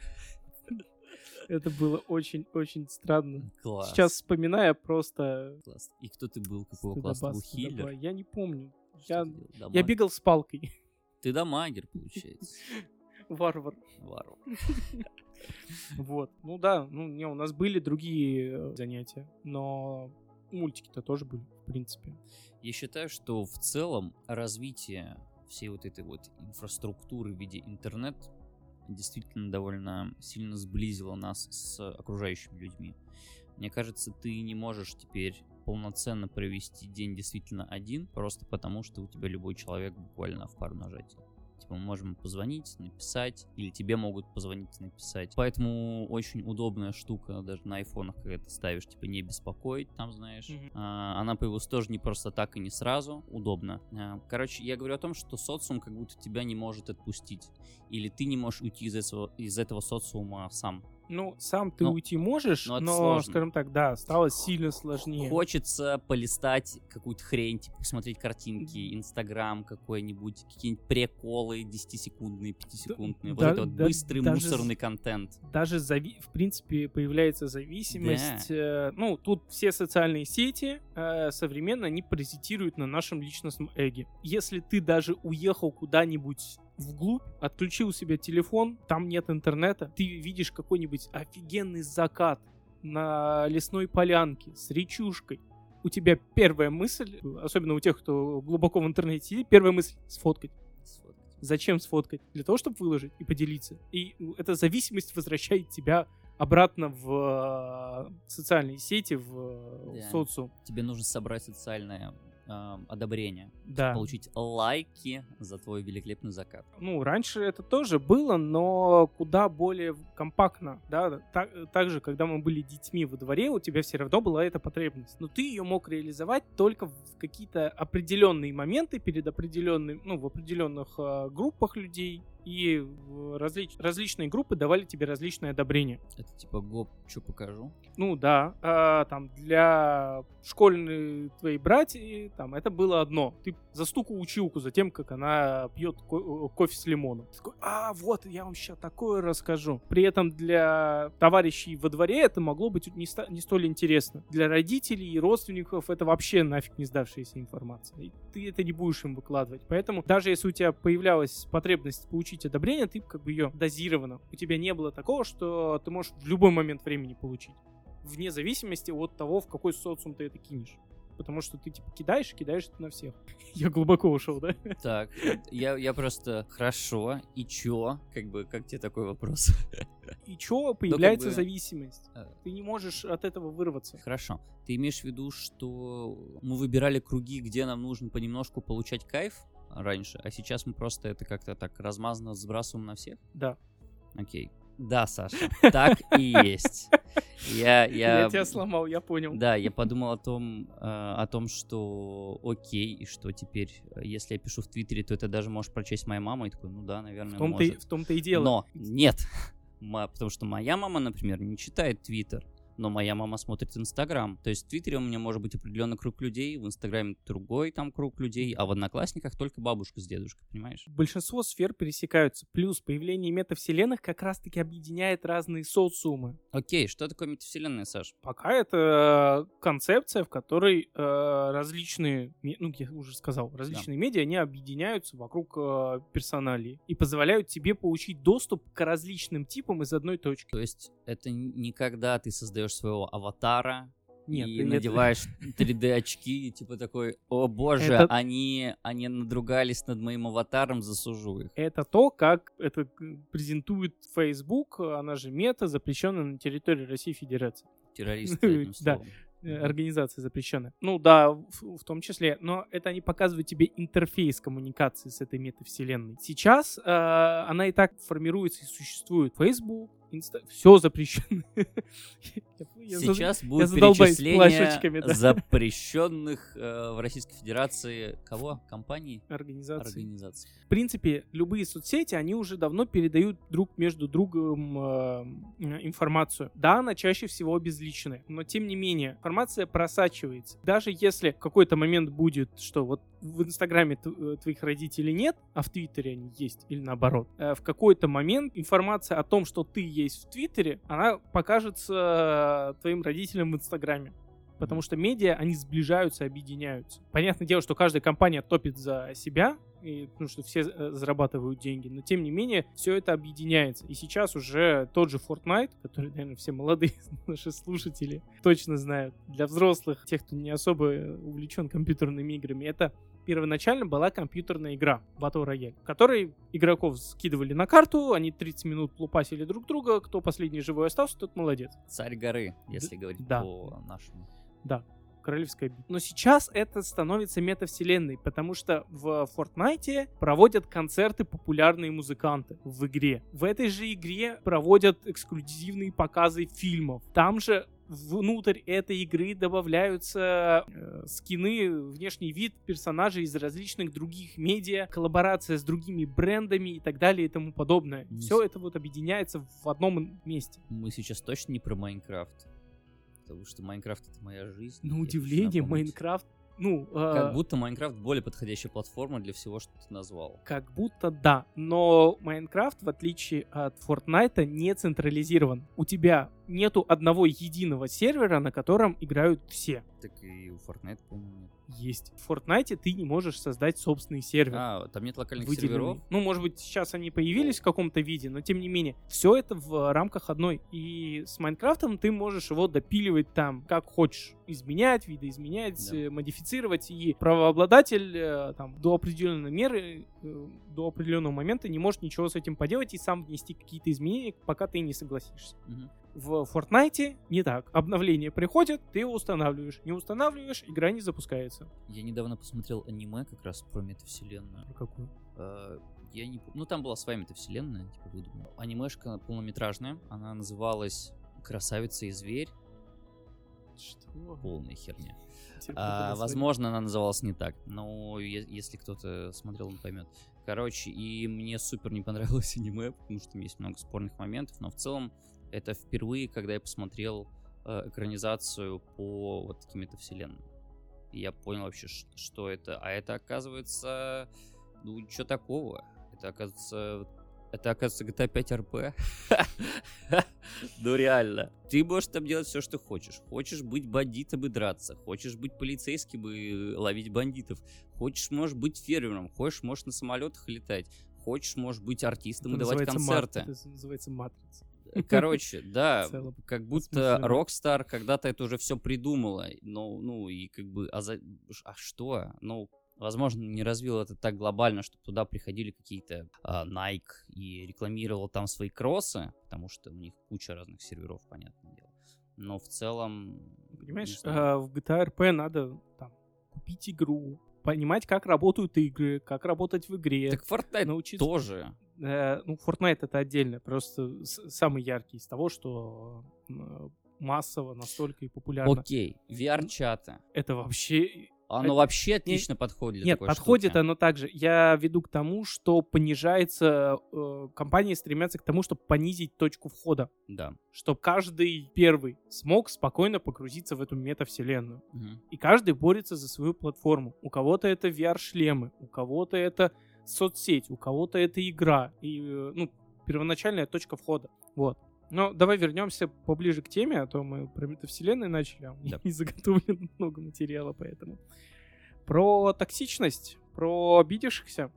Это было очень-очень странно. Класс. Сейчас вспоминая, просто... Класс. И кто ты был? Какого класса? Был хиллер? Я не помню. Я, я бегал с палкой. Ты дамагер, получается. (laughs) Варвар. Варвар. (laughs) Вот. Ну да, ну не, у нас были другие э, занятия, но мультики-то тоже были, в принципе. Я считаю, что в целом развитие всей вот этой вот инфраструктуры в виде интернет действительно довольно сильно сблизило нас с окружающими людьми. Мне кажется, ты не можешь теперь полноценно провести день действительно один, просто потому что у тебя любой человек буквально в пару нажатий. Типа мы можем позвонить, написать, или тебе могут позвонить написать. Поэтому очень удобная штука даже на айфонах, когда ты ставишь, типа, не беспокоить, там, знаешь. Мгм. А, она появилась тоже не просто так и не сразу. Удобно. А, Короче, я говорю о том, что социум как будто тебя не может отпустить. Или ты не можешь уйти из этого, из этого социума сам. Ну, сам ты Ну, уйти можешь, ну, это но, сложно. скажем так, да, стало сильно сложнее. Хочется полистать какую-то хрень, типа посмотреть картинки, инстаграм какой-нибудь, какие-нибудь приколы 10-секундные, 5-секундные. Вот да- это вот да- быстрый даже мусорный контент. Даже, зави- в принципе, появляется зависимость. э, ну, тут все социальные сети э, современно, они паразитируют на нашем личностном эге. Если ты даже уехал куда-нибудь вглубь, отключил себе телефон, там нет интернета, ты видишь какой-нибудь офигенный закат на лесной полянке с речушкой, у тебя первая мысль, особенно у тех, кто глубоко в интернете сидит, первая мысль — сфоткать. Зачем сфоткать? Для того, чтобы выложить и поделиться. И эта зависимость возвращает тебя обратно в э, социальные сети, в э, Да. социум. Тебе нужно собрать социальное одобрение. Да. Получить лайки за твой великолепный закат. Ну, раньше это тоже было, но куда более компактно, да. Так, так же, когда мы были детьми во дворе, у тебя все равно была эта потребность. Но ты ее мог реализовать только в какие-то определенные моменты перед определенным, ну, в определенных э, группах людей. И различ- различные группы давали тебе различные одобрения. Это типа гоп, что покажу? Ну да, а, там для школьной твоей братьи там это было одно. Ты застукал училку за тем, как она пьет ко- кофе с лимоном. Ты такой, а вот я вам сейчас такое расскажу. При этом для товарищей во дворе это могло быть не, ста- не столь интересно. Для родителей и родственников это вообще нафиг не сдавшаяся информация. И ты это не будешь им выкладывать. Поэтому даже если у тебя появлялась потребность получить одобрение, ты как бы ее дозированно. У тебя не было такого, что ты можешь в любой момент времени получить вне зависимости от того, в какой социум ты это кинешь. Потому что ты типа кидаешь и кидаешь это на всех. (laughs) Я глубоко ушел, да? (laughs) Так, я, я просто... Хорошо, и чё? Как бы, как тебе такой вопрос? И чё, появляется бы, зависимость. э, Ты не можешь от этого вырваться. Хорошо. Ты имеешь в виду, что мы выбирали круги, где нам нужно понемножку получать кайф раньше, а сейчас мы просто это как-то так размазанно сбрасываем на всех? Да. Окей. Да, Саша, так и есть. Я, я, Я тебя сломал, я понял. Да, я подумал о том, э, о том, что окей, и что теперь, если я пишу в Твиттере, то это даже может прочесть моя мама, и такой, ну да, наверное, В том-то, и, может. в том-то и дело. Но нет, (laughs) потому что моя мама, например, не читает Твиттер, но моя мама смотрит Инстаграм. То есть в Твиттере у меня может быть определенный круг людей, в Инстаграме другой там круг людей, а в Одноклассниках только бабушка с дедушкой, понимаешь? Большинство сфер пересекаются. Плюс появление метавселенных как раз-таки объединяет разные социумы. Окей, что такое метавселенная, Саш? Пока это э, концепция, в которой э, различные, ну, я уже сказал, различные медиа, они объединяются вокруг э, персоналии и позволяют тебе получить доступ к различным типам из одной точки. То есть это н- не когда ты создаешь своего аватара, Нет, и надеваешь 3D-очки, и типа такой, о боже, Это- они, они надругались над моим аватаром, засужу их. Это то, как это презентует Facebook, она же мета, запрещенная на территории России Федерации. Террористы, (laughs) Да. Э, Организация запрещенная. Ну да, в, в том числе, но это они показывают тебе интерфейс коммуникации с этой метавселенной. Сейчас э, она и так формируется и существует. Facebook, Инста, все запрещено. Я Сейчас будет перечисление запрещенных э, в Российской Федерации кого? Компаний? Организаций. В принципе, любые соцсети, они уже давно передают друг между другом э, информацию. Да, она чаще всего безличная, но тем не менее, информация просачивается. Даже если в какой-то момент будет, что вот в Инстаграме э, твоих родителей нет, а в Твиттере они есть, или наоборот, э, в какой-то момент информация о том, что ты есть в Твиттере, она покажется э, твоим родителям в Инстаграме. Потому что медиа, они сближаются, объединяются. Понятное дело, что каждая компания топит за себя, и, потому что все зарабатывают деньги, но тем не менее все это объединяется. И сейчас уже тот же Fortnite, который, наверное, все молодые (laughs) наши слушатели точно знают, для взрослых, тех, кто не особо увлечен компьютерными играми, это первоначально была компьютерная игра Battle Royale, в которой игроков скидывали на карту, они 30 минут лупасили друг друга, кто последний живой остался, тот молодец. Царь горы, если говорить да. по нашему. Да, королевская битва. Но сейчас это становится метавселенной, потому что в Fortnite проводят концерты популярные музыканты в игре. В этой же игре проводят эксклюзивные показы фильмов. Там же внутрь этой игры добавляются э, скины, внешний вид персонажей из различных других медиа, коллаборация с другими брендами и так далее и тому подобное. Мгм. Все это вот объединяется в одном месте. Мы сейчас точно не про Майнкрафт. Потому что Майнкрафт это моя жизнь. На удивление. Minecraft, ну, э, Как будто Minecraft более подходящая платформа для всего, что ты назвал. Как будто да, но Minecraft, в отличие от Fortnite, не централизирован. У тебя нету одного единого сервера, на котором играют все. Так и у Fortnite, по-моему, нет. Есть. В Fortnite ты не можешь создать собственный сервер. А, там нет локальных выделенный. серверов? Ну, может быть, сейчас они появились в каком-то виде, но тем не менее, все это в рамках одной. И с Minecraft ом ты можешь его допиливать там, как хочешь. Изменять, видоизменять, Да. э, модифицировать. И правообладатель э, там до определенной меры, э, до определенного момента не может ничего с этим поделать и сам внести какие-то изменения, пока ты не согласишься. Мгм. В Fortnite не так. Обновление приходит, ты его устанавливаешь. Не устанавливаешь, игра не запускается. Я недавно посмотрел аниме как раз про метавселенную. Какую? Э, Я не... Ну, там была своя метавселенная, типа выдумана. Анимешка полнометражная. Она называлась «Красавица и зверь». Что? Полная херня. А, возможно, она называлась не так, но если кто-то смотрел, он поймет. Короче, и мне супер не понравилось аниме, потому что там есть много спорных моментов, но в целом это впервые, когда я посмотрел э, экранизацию по вот таким метавселенным. И я понял вообще, что это. А это, оказывается, ну, ничего такого. Это, оказывается, это, оказывается, GTA 5 RP. Ну, реально. Ты можешь там делать все, что хочешь. Хочешь быть бандитом и драться. Хочешь быть полицейским и ловить бандитов. Хочешь, можешь быть фермером. Хочешь, можешь на самолетах летать. Хочешь, можешь быть артистом и давать мат- концерты. Это называется матрица. (laughs) Короче, да, как будто. Rockstar когда-то это уже все придумала. Но, ну, и как бы, а, за- а что? Ну, возможно, не развил это так глобально, чтобы туда приходили какие-то а, Nike и рекламировал там свои кроссы, потому что у них куча разных серверов, понятное дело. Но в целом... Понимаешь, а, в GTA RP надо там, купить игру, понимать, как работают игры, как работать в игре, Так Fortnite научиться... тоже. Э, ну, Fortnite это отдельно, просто самый яркий из того, что массово настолько и популярно. Окей, VR-чата. Это вообще... Оно Это- вообще отлично подходит для Нет, подходит штуки. оно также. Я веду к тому, что понижается... э, компании стремятся к тому, чтобы понизить точку входа. Да. Чтобы каждый первый смог спокойно погрузиться в эту метавселенную. Мгм. И каждый борется за свою платформу. У кого-то это VR-шлемы, у кого-то это соцсеть, у кого-то это игра. И, э, ну, первоначальная точка входа. Вот. Но давай вернемся поближе к теме, а то мы про метавселенные начали, а у меня Да. (laughs) не заготовлено много материала, поэтому. Про токсичность, про обидевшихся.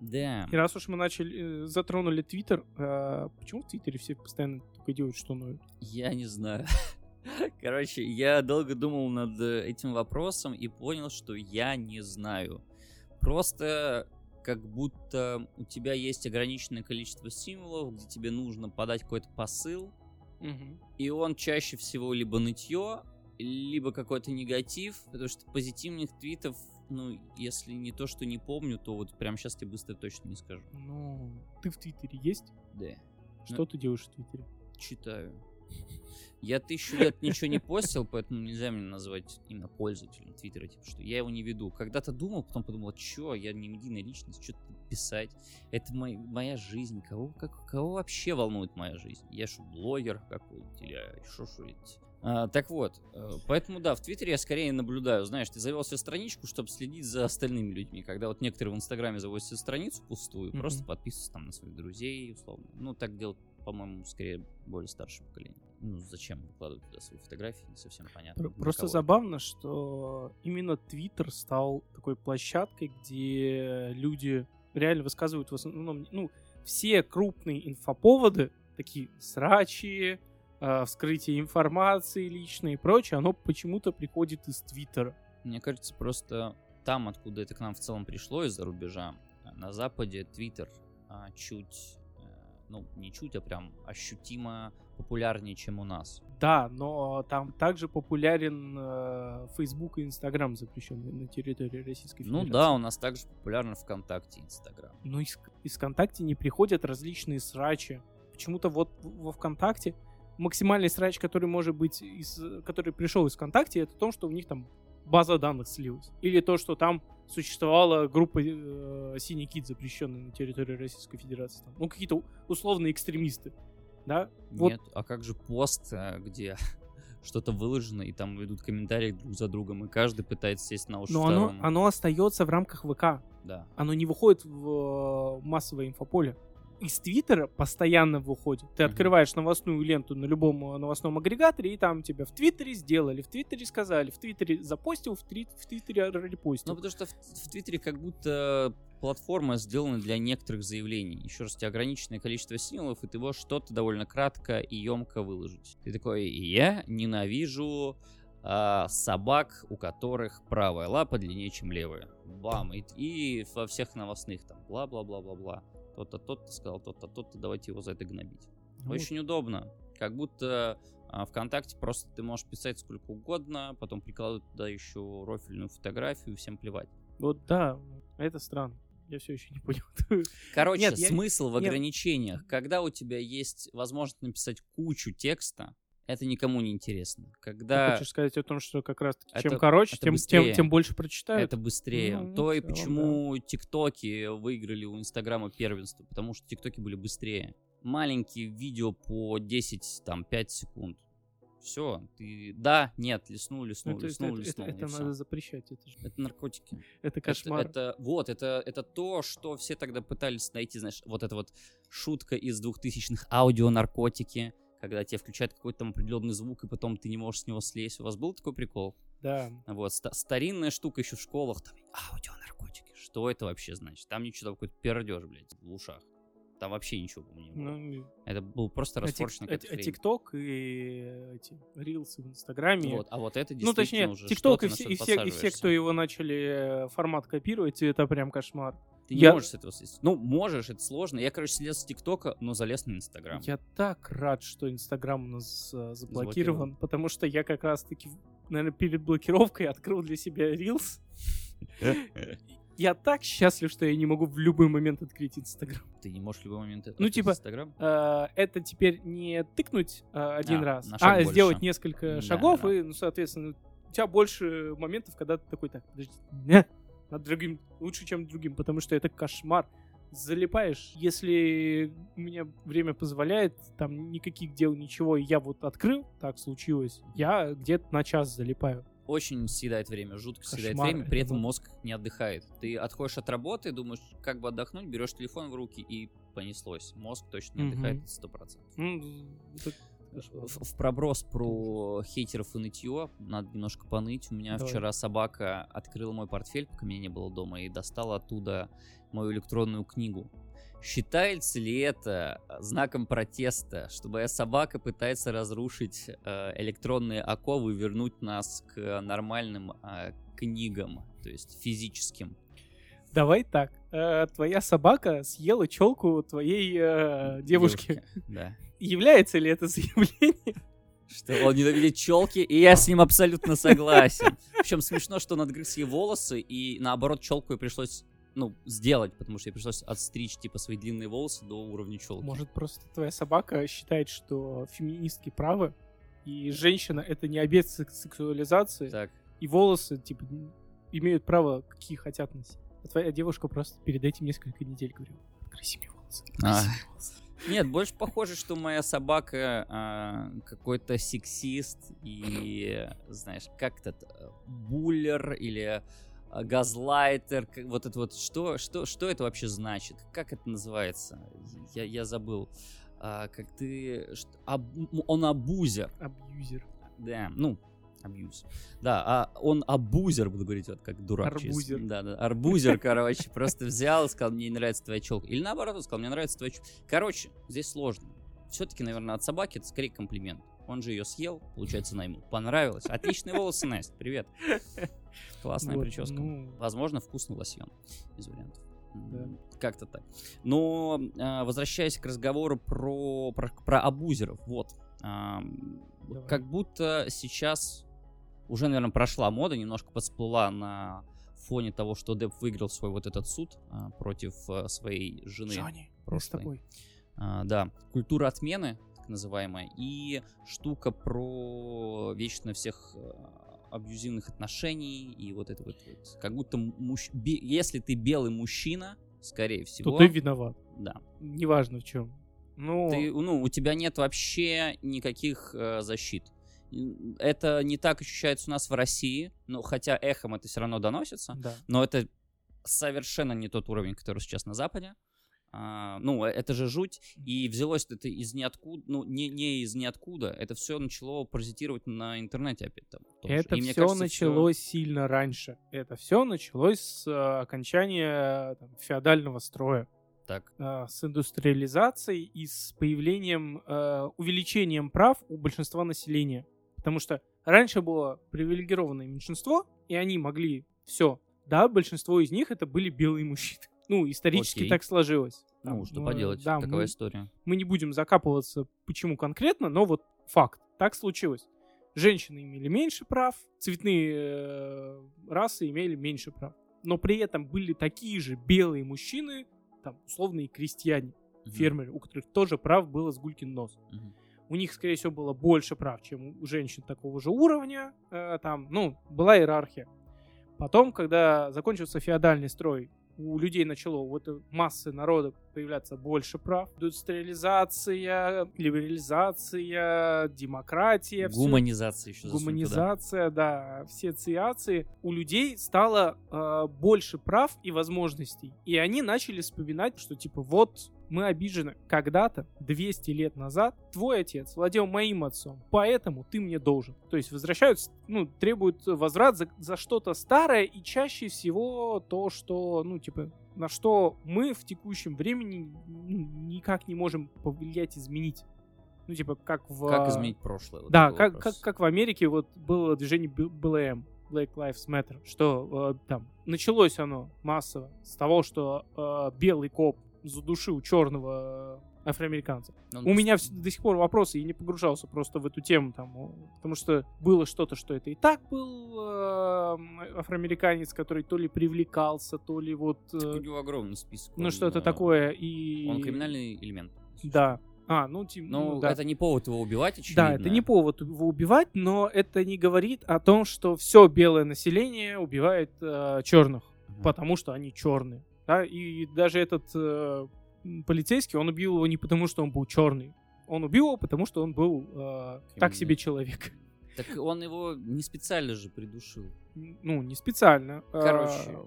Да. И раз уж мы начали, э, затронули Твиттер, э, почему в Твиттере все постоянно только делают, что ноют? Я не знаю. (laughs) Короче, я долго думал над э, этим вопросом и понял, что я не знаю. Просто как будто у тебя есть ограниченное количество символов, где тебе нужно подать какой-то посыл, и он чаще всего либо нытье, либо какой-то негатив, потому что позитивных твитов, ну, если не то, что не помню, то вот прямо сейчас тебе быстро точно не скажу. Ну, ты в Твиттере есть? Да. Что ты делаешь в Твиттере? Читаю. Я тысячу лет ничего не постил, поэтому нельзя меня назвать именно пользователем Твиттера, типа, что я его не веду. Когда-то думал, потом подумал, чё, я не медийная личность, что тут писать. Это мой- моя жизнь, кого, как, кого вообще волнует моя жизнь? Я что, блогер какой-нибудь или что шурить? А, так вот, э, поэтому да, в Твиттере я скорее наблюдаю, знаешь, ты завел себе страничку, чтобы следить за остальными людьми. Когда вот некоторые в Инстаграме заводят себе страницу пустую, Мгм. просто подписываются там на своих друзей, условно. Ну, так делают, по-моему, скорее более старшее поколение. Ну, зачем выкладывать туда свои фотографии, не совсем понятно. Просто забавно, что именно Твиттер стал такой площадкой, где люди реально высказывают в основном, ну, все крупные инфоповоды, такие срачи, э, вскрытие информации личной и прочее, оно почему-то приходит из Твиттера. Мне кажется, просто там, откуда это к нам в целом пришло, из-за рубежа, на Западе Твиттер а, чуть, ну, не чуть, а прям ощутимо популярнее, чем у нас. Да, но там также популярен э, Facebook и Instagram, запрещенные на территории Российской Ну Федерации. да, у нас также популярно ВКонтакте и Инстаграм. Но из, из ВКонтакте не приходят различные срачи. Почему-то вот во ВКонтакте максимальный срач, который может быть, из, который пришел из ВКонтакте, это то, что у них там база данных слилась. Или то, что там существовала группа э, Синий Кит, запрещенная на территории Российской Федерации. Там, ну, какие-то условные экстремисты. Да? Вот Нет, а как же пост, э, где (laughs) что-то выложено, и там идут комментарии друг за другом, и каждый пытается сесть на уши но оно, второму. оно остается в рамках ВК. Да. оно не выходит в э, массовое инфополе. Из Твиттера постоянно выходит. Ты Мгм. открываешь новостную ленту на любом э, новостном агрегаторе, и там тебя в Твиттере сделали, в Твиттере сказали, в Твиттере запостил, в, Твит- в Твиттере репостил. Ну, потому что в, в Твиттере как будто платформа сделана для некоторых заявлений. Еще раз, у тебя ограниченное количество символов, и ты можешь что-то довольно кратко и емко выложить. Ты такой, я ненавижу а, собак, у которых правая лапа длиннее, чем левая. Бам! И, и во всех новостных там бла-бла-бла-бла-бла. То-то, тот-то сказал, то-то, тот-то, давайте его за это гнобить. Ну, Очень удобно. Как будто а, ВКонтакте просто ты можешь писать сколько угодно, потом прикладывать туда еще рофильную фотографию, всем плевать. Вот да, это странно. Я все еще не понял. (laughs) Короче, Нет, я- смысл в нет. ограничениях. Когда у тебя есть возможность написать кучу текста, это никому не интересно. Ты Когда хочешь сказать о том, что как раз чем Это- короче, это тем, быстрее. тем, тем больше прочитают. это быстрее. Ну, То и почему тиктоки выиграли у Инстаграма первенство, потому что тиктоки были быстрее. Маленькие видео по 10, там, 5 секунд. Все, ты... Да, нет, лиснул, Ну, лиснул, это, лиснул, это- лиснул. это- это надо запрещать. Это, же- Это наркотики. это Это- кошмар. Это, вот, это, это то, что все тогда пытались найти, знаешь, вот эта вот шутка из двухтысячных аудионаркотики, когда тебе включают какой-то там определенный звук, и потом ты не можешь с него слезть. У вас был такой прикол? Да. Вот, ста- старинная штука еще в школах, там, аудионаркотики. Что это вообще значит? Там ничего, там какой-то пердеж, блядь, в ушах. Там вообще ничего по-моему, не было. Ну, Это был просто а расфорченный а- а хрень. ТикТок и эти рилсы в Инстаграме. Вот, а вот это Ну, действительно точнее, уже ТикТок и все, и, все, и все, кто его начали э, формат копировать, это прям кошмар. Ты не Я- можешь с этого слезть. Ну, можешь, это сложно. Я, короче, слез с ТикТока, но залез на Инстаграм. Я так рад, что Инстаграм у нас э, заблокирован, Заблокирован. потому что я как раз-таки, наверное, перед блокировкой открыл для себя Reels. (laughs) Я так счастлив, что я не могу в любой момент открыть Инстаграм. Ты не можешь в любой момент Ну, открыть типа, Инстаграм? Э, Это теперь не тыкнуть э, один А, раз, а больше. сделать несколько Да, шагов, да, и, ну, соответственно, у тебя больше моментов, когда ты такой, так, подожди, не, над другим, лучше, чем другим, потому что это кошмар. Залипаешь, если у меня время позволяет, там никаких дел, ничего, я вот открыл, так случилось, я где-то на час залипаю. Очень съедает время, жутко съедает Кошмар время, при это этом мозг не отдыхает. Ты отходишь от работы, думаешь, как бы отдохнуть, берешь телефон в руки и понеслось. Мозг точно не Мгм. отдыхает сто процентов. Ну. В, в проброс про хейтеров и нытье надо немножко поныть. У меня Давай. вчера собака открыла мой портфель, пока меня не было дома, и достала оттуда мою электронную книгу. Считается ли это знаком протеста, что моя собака пытается разрушить э, электронные оковы и вернуть нас к нормальным э, книгам, то есть физическим? Давай так, э, твоя собака съела челку твоей э, девушки. Да. Является ли это (laughs) заявление? Что он ненавидит челки, и я с ним абсолютно согласен. Причем смешно, что он отгрыз ей волосы, и наоборот, челку ей пришлось ну, сделать, потому что ей пришлось отстричь, типа, свои длинные волосы до уровня челки. Может, просто твоя собака считает, что феминистки правы, и женщина — это не сек- сексуализации, Так, и волосы, типа, имеют право, какие хотят носить. А твоя девушка просто перед этим несколько недель говорила, откраси мне волосы, А. откраси мне волосы». Нет, больше похоже, что моя собака а, какой-то сексист и, знаешь, как этот буллер или а, газлайтер, вот это вот, что, что, что это вообще значит? Как это называется? Я, я забыл. А, как ты... ш- аб- он абузер. Абьюзер. Да, ну, абьюз. Да, а он абузер, буду говорить, вот как дурак. через- Арбузер. Да, да, арбузер, короче, просто взял сказал, мне не нравится твоя челка. Или наоборот, он сказал, мне нравится твоя челка. Короче, здесь сложно. Все-таки, наверное, от собаки это скорее комплимент. Он же ее съел, получается, она ему понравилась. Отличные волосы, Настя, привет. Классная Вот, прическа. ну, Возможно, вкусный лосьон из вариантов. Да. Как-то так. Но а, возвращаясь к разговору про, про, про абузеров, вот. Давай. как будто сейчас уже, наверное, прошла мода, немножко подсплыла на фоне того, что Деп выиграл свой вот этот суд а, против а, своей жены. Джонни, с тобой. А, да, культура отмены, так называемая, и штука про вечно всех э, абьюзивных отношений, и вот это вот, вот. как будто бе- если ты белый мужчина, скорее всего, То ты виноват. да, Неважно в чем. Ну, ты, ну, у тебя нет вообще никаких э, защит. Это не так ощущается у нас в России, но хотя эхом это все равно доносится, да. но это совершенно не тот уровень, который сейчас на Западе. А, ну, это же жуть. И взялось это из ниоткуда, ну, не, не из ниоткуда. Это все начало паразитировать на интернете опять там. Это И все кажется, началось сильно раньше. Это все началось с э, окончания там, феодального строя. Так, э, с индустриализацией и с появлением, э, увеличением прав у большинства населения. Потому что раньше было привилегированное меньшинство, и они могли все. Да, большинство из них это были белые мужчины. (laughs) Ну, исторически Окей. так сложилось. ну, что э, поделать, Да, такая мы, история. мы не будем закапываться, почему конкретно, но вот факт. Так случилось. Женщины имели меньше прав, цветные э, расы имели меньше прав. Но при этом были такие же белые мужчины, там, условные крестьяне, Мгм, фермеры, у которых тоже прав было с гулькин нос. мгм. У них, скорее всего, было больше прав, чем у женщин такого же уровня. э, там, ну, была иерархия. Потом, когда закончился феодальный строй, у людей начало вот э, массы народа появляться больше прав. Индустриализация, либерализация, демократия. Гуманизация еще засунь туда. гуманизация, да, все циации, у людей стало э, больше прав и возможностей. И они начали вспоминать, что типа вот мы обижены. Когда-то, 200 лет назад, твой отец владел моим отцом, поэтому ты мне должен. То есть возвращаются, ну, требуют возврат за, за что-то старое, и чаще всего то, что, ну, типа, на что мы в текущем времени ну, никак не можем повлиять, изменить. Ну, типа, как в... Как изменить прошлое? вот да, как, вопрос. как, как в Америке вот было движение БЛМ, Black Lives Matter, что э, там началось оно массово с того, что э, белый коп задушил черного афроамериканцев. Ну, У меня до сих пор вопросы, я не погружался просто в эту тему, там, потому что было что-то, что это и так был э, афроамериканец, который то ли привлекался, то ли вот, э, У него огромный список. ну что-то э, такое, и... Он криминальный элемент. Да. А, ну, типа, Ну, ну, да. это не повод его убивать, очевидно. Да, это не повод его убивать, но это не говорит о том, что все белое население убивает черных, Мгм. потому что они черные. Да? И даже этот э, полицейский, он убил его не потому, что он был черный. Он убил его, потому что он был э, так себе человек. Так он его не специально же придушил. Ну, не специально. А, Короче.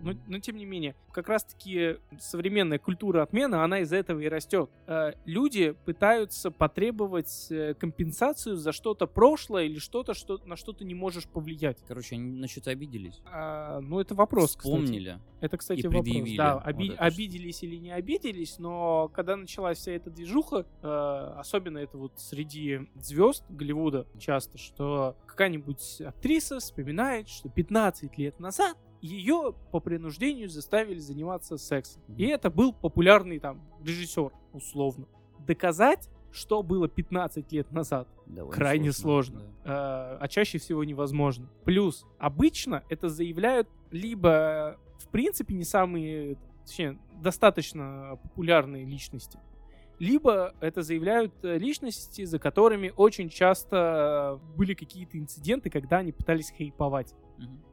Но, но тем не менее, как раз-таки современная культура отмены, она из этого и растет. Э, Люди пытаются потребовать э, компенсацию за что-то прошлое или что-то, что на что ты не можешь повлиять. Короче, они на что-то обиделись. А, ну, это вопрос, кстати. Вспомнили. Это, кстати, и вопрос. предъявили Да, вот оби- что. обиделись или не обиделись, но когда началась вся эта движуха, э, особенно это вот среди звезд Голливуда часто, что какая-нибудь актриса вспоминает, что 15 лет назад ее по принуждению заставили заниматься сексом. И это был популярный там режиссер, условно. Доказать, что было 15 лет назад, Довольно крайне сложно, да. э, а чаще всего невозможно. Плюс обычно это заявляют либо в принципе не самые, точнее, достаточно популярные личности, либо это заявляют э, личности, за которыми очень часто были какие-то инциденты, когда они пытались хайповать.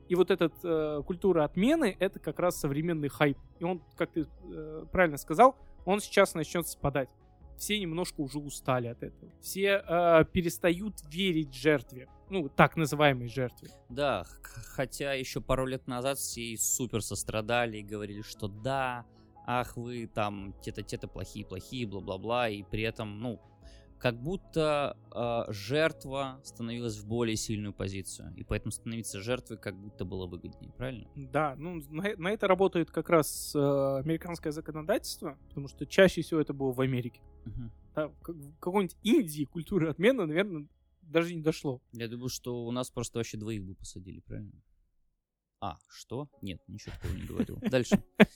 И вот эта э, культура отмены это как раз современный хайп. И он, как ты э, правильно сказал, он сейчас начнет спадать. Все немножко уже устали от этого. Все э, перестают верить жертве. Ну, так называемой жертве. Да, хотя еще пару лет назад все супер сострадали и говорили, что да, ах вы там те-то, те-то плохие-плохие, бла-бла-бла, и при этом, ну, как будто э, жертва становилась в более сильную позицию, и поэтому становиться жертвой как будто было выгоднее, правильно? Да, ну, на, на это работает как раз э, американское законодательство, потому что чаще всего это было в Америке. Мгм. Да, в как- в какой-нибудь Индии культура отмены, наверное, даже не дошло. Я думаю, что у нас просто вообще двоих бы посадили, правильно? А, что? Нет, ничего такого не говорил. Дальше. (laughs)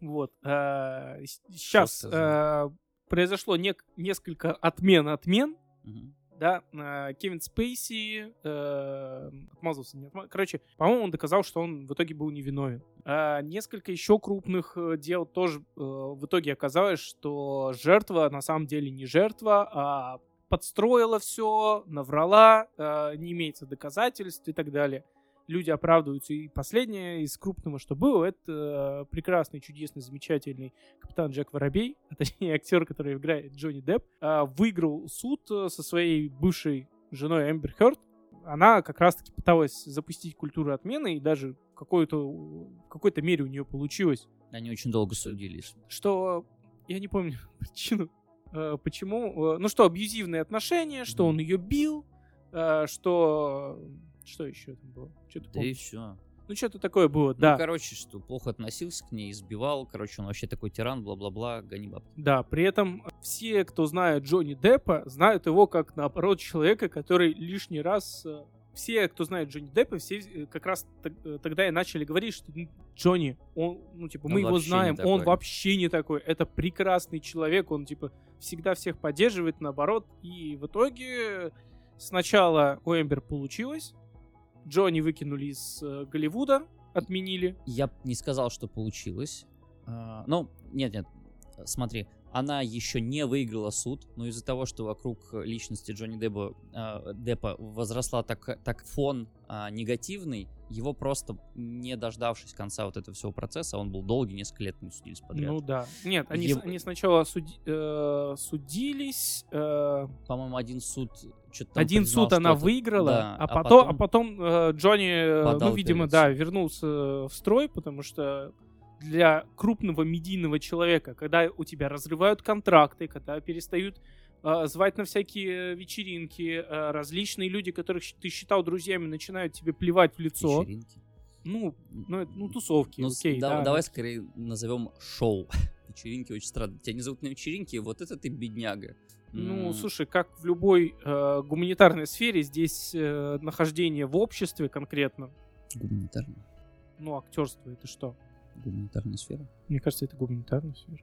Вот. Сейчас сказал? Произошло нек- несколько отмен-отмен. Мгм. Да, э, Кевин Спейси э, отмазался. Не отма- Короче, по-моему, он доказал, что он в итоге был невиновен. А несколько еще крупных э, дел тоже э, в итоге оказалось, что жертва на самом деле не жертва, а подстроила все, наврала, э, не имеется доказательств и так далее. Люди оправдываются. И последнее из крупного, что было, это э, прекрасный, чудесный, замечательный капитан Джек Воробей, а точнее (laughs) актер, который играет Джонни Депп, а, выиграл суд э, со своей бывшей женой Эмбер Хёрд. Она как раз-таки пыталась запустить культуру отмены, и даже в какой-то, в какой-то мере у нее получилось. Они очень долго судились. Что, я не помню (laughs) причину, э, почему, э, ну что, абьюзивные отношения, что он ее бил, э, что... Что еще там было? Что-то Да и все. Ну, что-то такое было, да. Ну, короче, что плохо относился к ней, избивал. Короче, он вообще такой тиран, бла-бла-бла, гони бабки. Да, при этом все, кто знает Джонни Деппа, знают его как, наоборот, человека, который лишний раз... э, Все, кто знает Джонни Деппа, все э, как раз э, тогда и начали говорить, что Джонни, он, ну, типа, Он мы его вообще не знаем, он вообще не такой. Это прекрасный человек, он, типа, всегда всех поддерживает, наоборот. И в итоге сначала у Эмбер получилось, Джонни выкинули из э, Голливуда, отменили. Я не сказал, что получилось. А, ну, нет-нет, смотри. Она еще не выиграла суд, но из-за того, что вокруг личности Джонни Деппа, а, Деппа возросла так, так фон а, негативный, его просто не дождавшись конца вот этого всего процесса, он был долгий, несколько лет не судились подряд. Ну да. Нет, они, Ев- они сначала суди- э, судились, э, По-моему, один суд что-то один признал, суд она выиграла, да, а, а потом, потом а потом э, Джонни, э, ну, видимо, апелляцию. да, вернулся в строй, потому что для крупного медийного человека, когда у тебя разрывают контракты, когда перестают э, звать на всякие вечеринки, э, различные люди, которых ты считал друзьями, начинают тебе плевать в лицо. вечеринки. Ну, ну, ну, тусовки, Ну, окей, да- да. давай скорее назовем шоу. (laughs) Вечеринки очень странно. Тебя не зовут на вечеринке, вот это ты бедняга. Ну, М, слушай, как в любой э, гуманитарной сфере, здесь э, нахождение в обществе конкретно, Гуманитарная. ну, актерство это что? Гуманитарная сфера. Мне кажется, это гуманитарная сфера.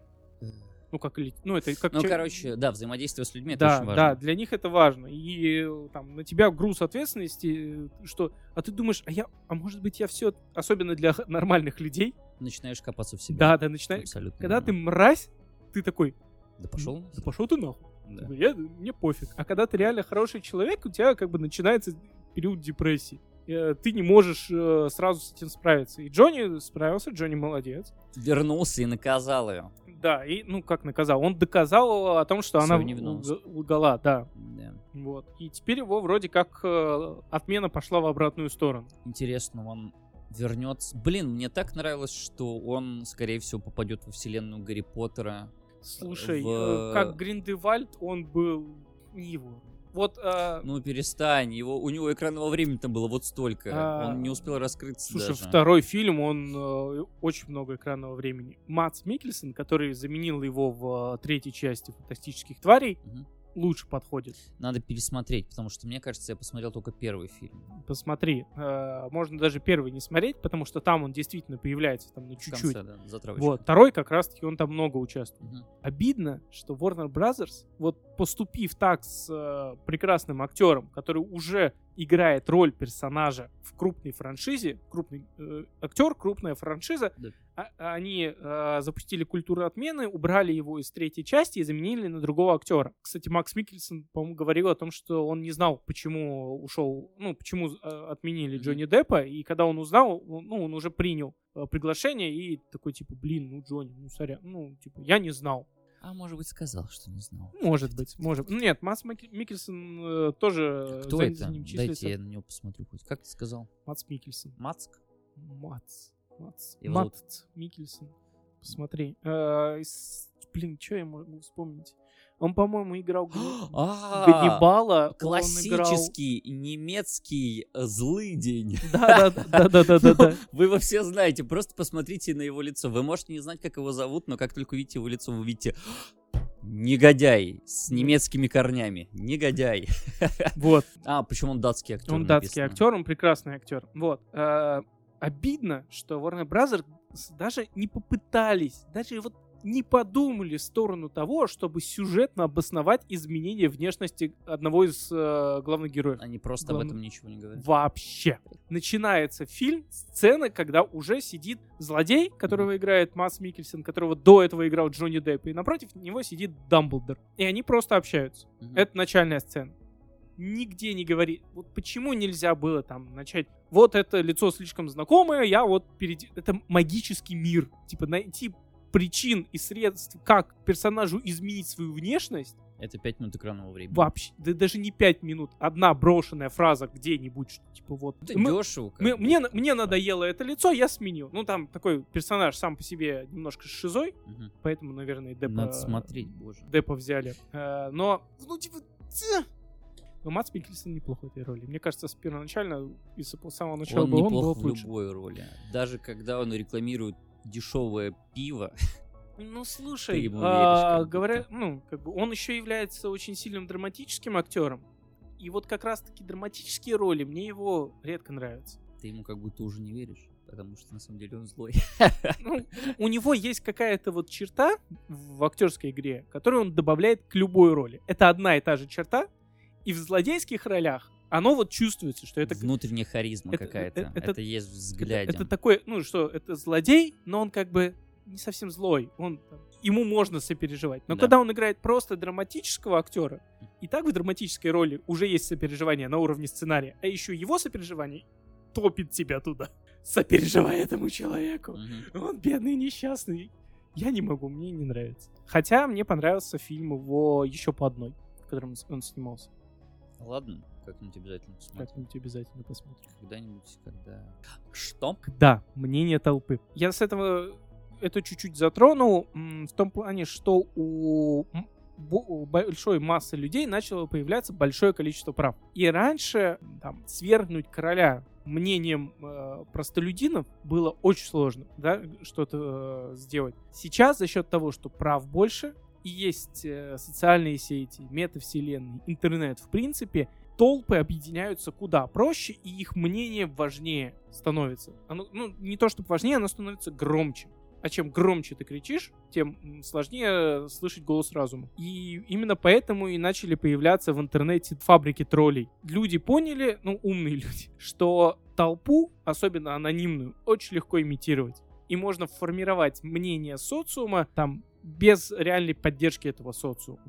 Ну, как, ну, это как Ну, чел- короче, да, взаимодействие с людьми это да, очень важно. да, для них это важно. И э, там на тебя груз ответственности, э, что, а ты думаешь, а я, а может быть я все, особенно для нормальных людей, Начинаешь копаться в себе. да, да, начинаешь, Абсолютно. когда ты мразь, ты такой, Да пошел. да пошел ты нахуй. Да. Типа, Я, мне пофиг. А когда ты реально хороший человек, у тебя как бы начинается период депрессии. Э, Ты не можешь э, сразу с этим справиться. И Джонни справился, Джонни молодец. Вернулся и наказал ее. Да, и, ну, как наказал? Он доказал о том, что она Свою невиновность. лг- лгала, да. Да. Вот. И теперь его вроде как э, отмена пошла в обратную сторону. Интересно, он вернется. Блин, мне так нравилось, что он, скорее всего, попадет во вселенную Гарри Поттера. Слушай, В- как Гриндевальд, он был не его. Вот, э, Ну, перестань, его, у него экранного времени там было вот столько. А, он не успел раскрыться слушай, даже. второй фильм, он э, очень много экранного времени. Мац Микельсон, который заменил его в э, третьей части «Фантастических тварей», Мгм. лучше подходит. Надо пересмотреть, потому что, мне кажется, я посмотрел только первый фильм. Посмотри, э, можно даже первый не смотреть, потому что там он действительно появляется там на чуть-чуть. конце, да. Вот, второй как раз-таки он там много участвует. Мгм. обидно, что Warner Brothers, вот поступив так с э, прекрасным актером, который уже играет роль персонажа в крупной франшизе, крупный э, актер, крупная франшиза, Да. а- они э, запустили культуру отмены, убрали его из третьей части и заменили на другого актера. Кстати, Макс Микельсон, по-моему, говорил о том, что он не знал, почему ушел, ну, почему э, отменили Мгм. Джонни Деппа, и когда он узнал, он- ну, он уже принял э, приглашение и такой, типа, блин, ну, Джонни, ну, сорян, ну, типа, я не знал. А может быть, сказал, что не знал. Может быть, может. Ну, Нет, Мац Мик- Микельсон э, тоже Кто за, это? за ним Дайте числится. я на него посмотрю хоть. Как ты сказал? Мац Микельсон. Мацк? Мац. Мац. Его зовут- Мац Микельсон. Посмотри. Э, из- Блин, что я могу вспомнить? Он, по-моему, играл (gasps) А, Ганнибала. Классический немецкий э, злый день. (laughs) Да, да, да, да, да. Вы его все знаете, просто посмотрите на его лицо. Вы можете не знать, как его зовут, но как только увидите его лицо, вы увидите (gasps) негодяй с немецкими корнями. Негодяй. (laughs) Вот. А, почему он датский актер? Он датский актер, он прекрасный актер. Вот. Э, Обидно, что Warner Brothers даже не попытались, даже вот не подумали в сторону того, чтобы сюжетно обосновать изменение внешности одного из э, главных героев. Они просто Главное- об этом ничего не говорят. Вообще. Начинается фильм, сцена, когда уже сидит злодей, которого играет Масс Микельсон, которого до этого играл Джонни Депп, и напротив него сидит Дамблдор. И они просто общаются. Мгм. Это начальная сцена. Нигде не говори. Вот почему нельзя было там начать? Вот это лицо слишком знакомое, я вот перед... Это магический мир. Типа найти причин и средств, как персонажу изменить свою внешность, Это 5 минут экранного времени. вообще, да даже не пять минут. Одна брошенная фраза где-нибудь, что типа вот... Это мы- дешево. мы- мне, мне надоело это лицо, я сменил. Ну, там такой персонаж сам по себе немножко шизой, Мгм. поэтому, наверное, Деппа, Надо смотреть, боже. Деппа взяли. Э, но, ну, типа... Но Мац Микельсон неплох в этой роли. Мне кажется, с первоначально, и с самого начала Он бы он был неплох в лучше. любой роли. Даже когда он рекламирует дешевое пиво. Ну, слушай, а, веришь, как говоря, ну, как бы он еще является очень сильным драматическим актером. И вот как раз-таки драматические роли мне его редко нравятся. Ты ему как будто уже не веришь, потому что на самом деле он злой. Ну, у него есть какая-то вот черта в актерской игре, которую он добавляет к любой роли. Это одна и та же черта, и в злодейских ролях оно вот чувствуется, что это Внутренняя харизма это- какая-то. это- Это, это- есть в это, это такой, ну что, это злодей, но он как бы не совсем злой. Он ему можно сопереживать. Но Да. когда он играет просто драматического актера, и так в драматической роли уже есть сопереживание на уровне сценария, а еще его сопереживание топит тебя туда. (laughs) Сопереживай этому человеку. Мгм. Он бедный, несчастный. Я не могу, мне не нравится. Хотя мне понравился фильм его еще по одной, в котором он снимался. Ладно, как-нибудь обязательно посмотрим. Как-нибудь обязательно посмотрим. Когда-нибудь, когда... Что? Да, мнение толпы. Я с этого это чуть-чуть затронул в том плане, что у большой массы людей начало появляться большое количество прав. И раньше там, свергнуть короля мнением э, простолюдинов было очень сложно, да, что-то э, сделать. Сейчас за счет того, что прав больше, и есть э, социальные сети, метавселенные, интернет, в принципе, толпы объединяются куда проще, и их мнение важнее становится. Оно, ну, не то чтобы важнее, оно становится громче. А чем громче ты кричишь, тем сложнее слышать голос разума. И именно поэтому и начали появляться в интернете фабрики троллей. Люди поняли, ну, умные (laughs) люди, что толпу, особенно анонимную, очень легко имитировать. И можно формировать мнение социума там без реальной поддержки этого социума.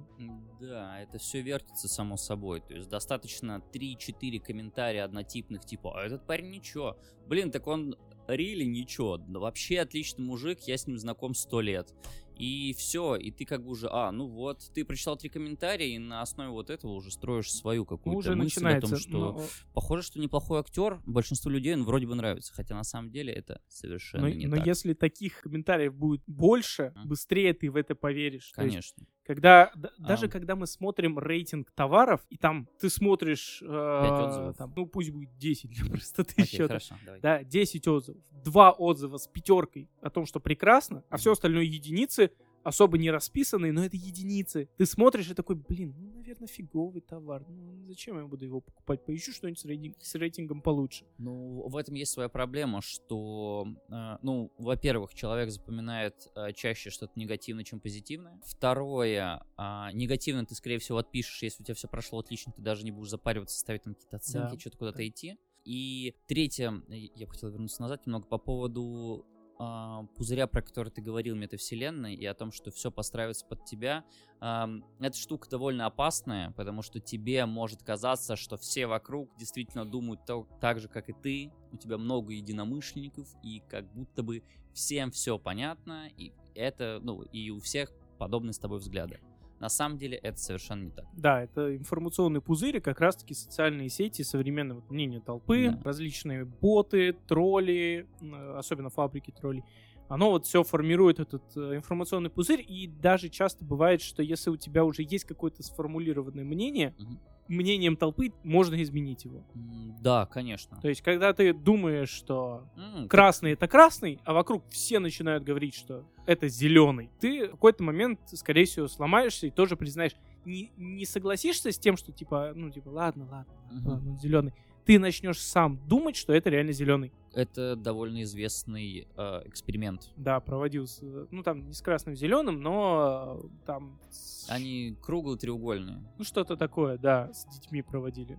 Да, это все вертится само собой. То есть достаточно 3-4 комментария однотипных, типа, а этот парень ничего. Блин, так он рили ничего. Да Вообще отличный мужик, я с ним знаком сто лет. И все, и ты как бы уже, а, ну вот, ты прочитал три комментария, и на основе вот этого уже строишь свою какую-то уже мысль о том, что но- похоже, что неплохой актер, большинству людей он вроде бы нравится, хотя на самом деле это совершенно но, не но так. если таких комментариев будет больше, Мгм. быстрее ты в это поверишь. То есть Конечно. Когда, д- даже когда мы смотрим рейтинг товаров, и там ты смотришь, э, там, ну пусть будет 10 для (laughs) простоты Окей, счета, хорошо, давай. да, 10 отзывов, 2 отзыва с пятеркой о том, что прекрасно, а все остальное единицы, особо не расписанные, но это единицы. Ты смотришь и такой, блин, ну, наверное, фиговый товар, ну, зачем я буду его покупать, поищу что-нибудь с, рейтинг- с рейтингом получше. Ну, в этом есть своя проблема, что, э, ну, во-первых, человек запоминает э, чаще что-то негативное, чем позитивное. Второе, а, негативно ты, скорее всего, отпишешь, если у тебя все прошло отлично, ты даже не будешь запариваться, ставить там какие-то оценки, Да. что-то куда-то идти. И третье, э, я бы хотел вернуться назад немного по поводу а, пузыря, про который ты говорил, метавселенной, и о том, что все подстраивается под тебя. Ам, эта штука довольно опасная, потому что тебе может казаться, что все вокруг действительно думают то- так же, как и ты. У тебя много единомышленников, и как будто бы всем все понятно, и это, ну, и у всех подобные с тобой взгляды. На самом деле это совершенно не так. Да, это информационный пузырь, и как раз-таки социальные сети, современное вот мнение толпы, Да. различные боты, тролли, э, особенно фабрики троллей. Оно вот все формирует этот э, информационный пузырь, и даже часто бывает, что если у тебя уже есть какое-то сформулированное мнение, Мгм. Мнением толпы можно изменить его. Да, конечно. То есть, когда ты думаешь, что М, красный это красный, а вокруг все начинают говорить, что это зеленый, ты в какой-то момент, скорее всего, сломаешься и тоже признаешь. Не, не согласишься с тем, что типа, ну, типа, ладно, ладно, Мгм. ладно, зеленый. Ты начнешь сам думать, что это реально зеленый. Это довольно известный э, эксперимент. Да, проводился. Ну, там не с красным зеленым, но э, там. Они круглые, треугольные. Ну, что-то такое, да, с детьми проводили.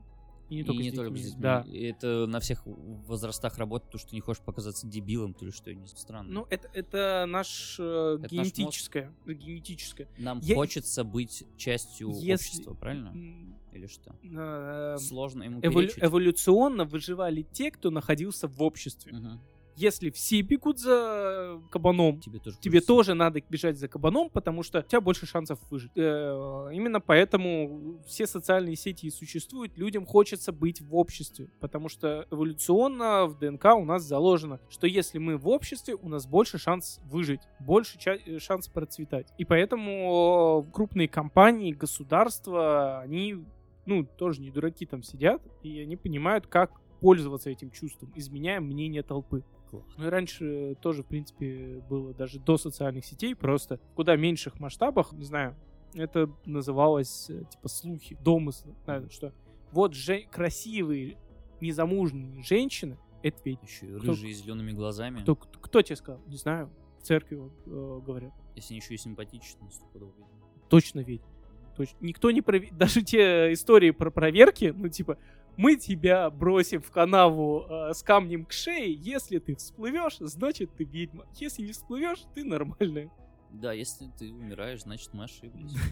И не И только, не с, только детьми, с детьми. Да. И Это на всех возрастах работает, потому что не хочешь показаться дебилом, то ли что, не странно. Ну, это, это наш э, наш генетическое. генетическое. Нам я- хочется быть частью Если- общества, правильно? Или что? э, Сложно ему эволю- эволюционно выживали те, кто находился в обществе. Мгм. Если все бегут за кабаном, Тебе тоже тебе тоже надо бежать за кабаном, потому что у тебя больше шансов выжить. Э, Именно поэтому все социальные сети и существуют. Людям хочется быть в обществе, потому что эволюционно в ДНК у нас заложено, что если мы в обществе, у нас больше шанс выжить, больше э, шанс процветать. И поэтому крупные компании, государства, они, ну, тоже не дураки там сидят, и они понимают, как пользоваться этим чувством, изменяя мнение толпы. Класс. Ну и раньше тоже, в принципе, было даже до социальных сетей, просто в куда меньших масштабах, не знаю, это называлось э, типа слухи, домыслы, знаю, что вот же красивые незамужние женщины, это ведь Еще и Кто- рыжие с зелеными глазами. кто, кто, кто тебе сказал? Не знаю, в церкви вот, э, говорят. Если еще и симпатичные, стопудово. Точно ведь. Точно. Никто не проверит. (laughs) Даже те истории про проверки, ну типа, мы тебя бросим в канаву э, с камнем к шее, если ты всплывешь, значит ты ведьма. Если не всплывешь, ты нормальная. Да, если ты умираешь, значит мы ошиблись. (laughs)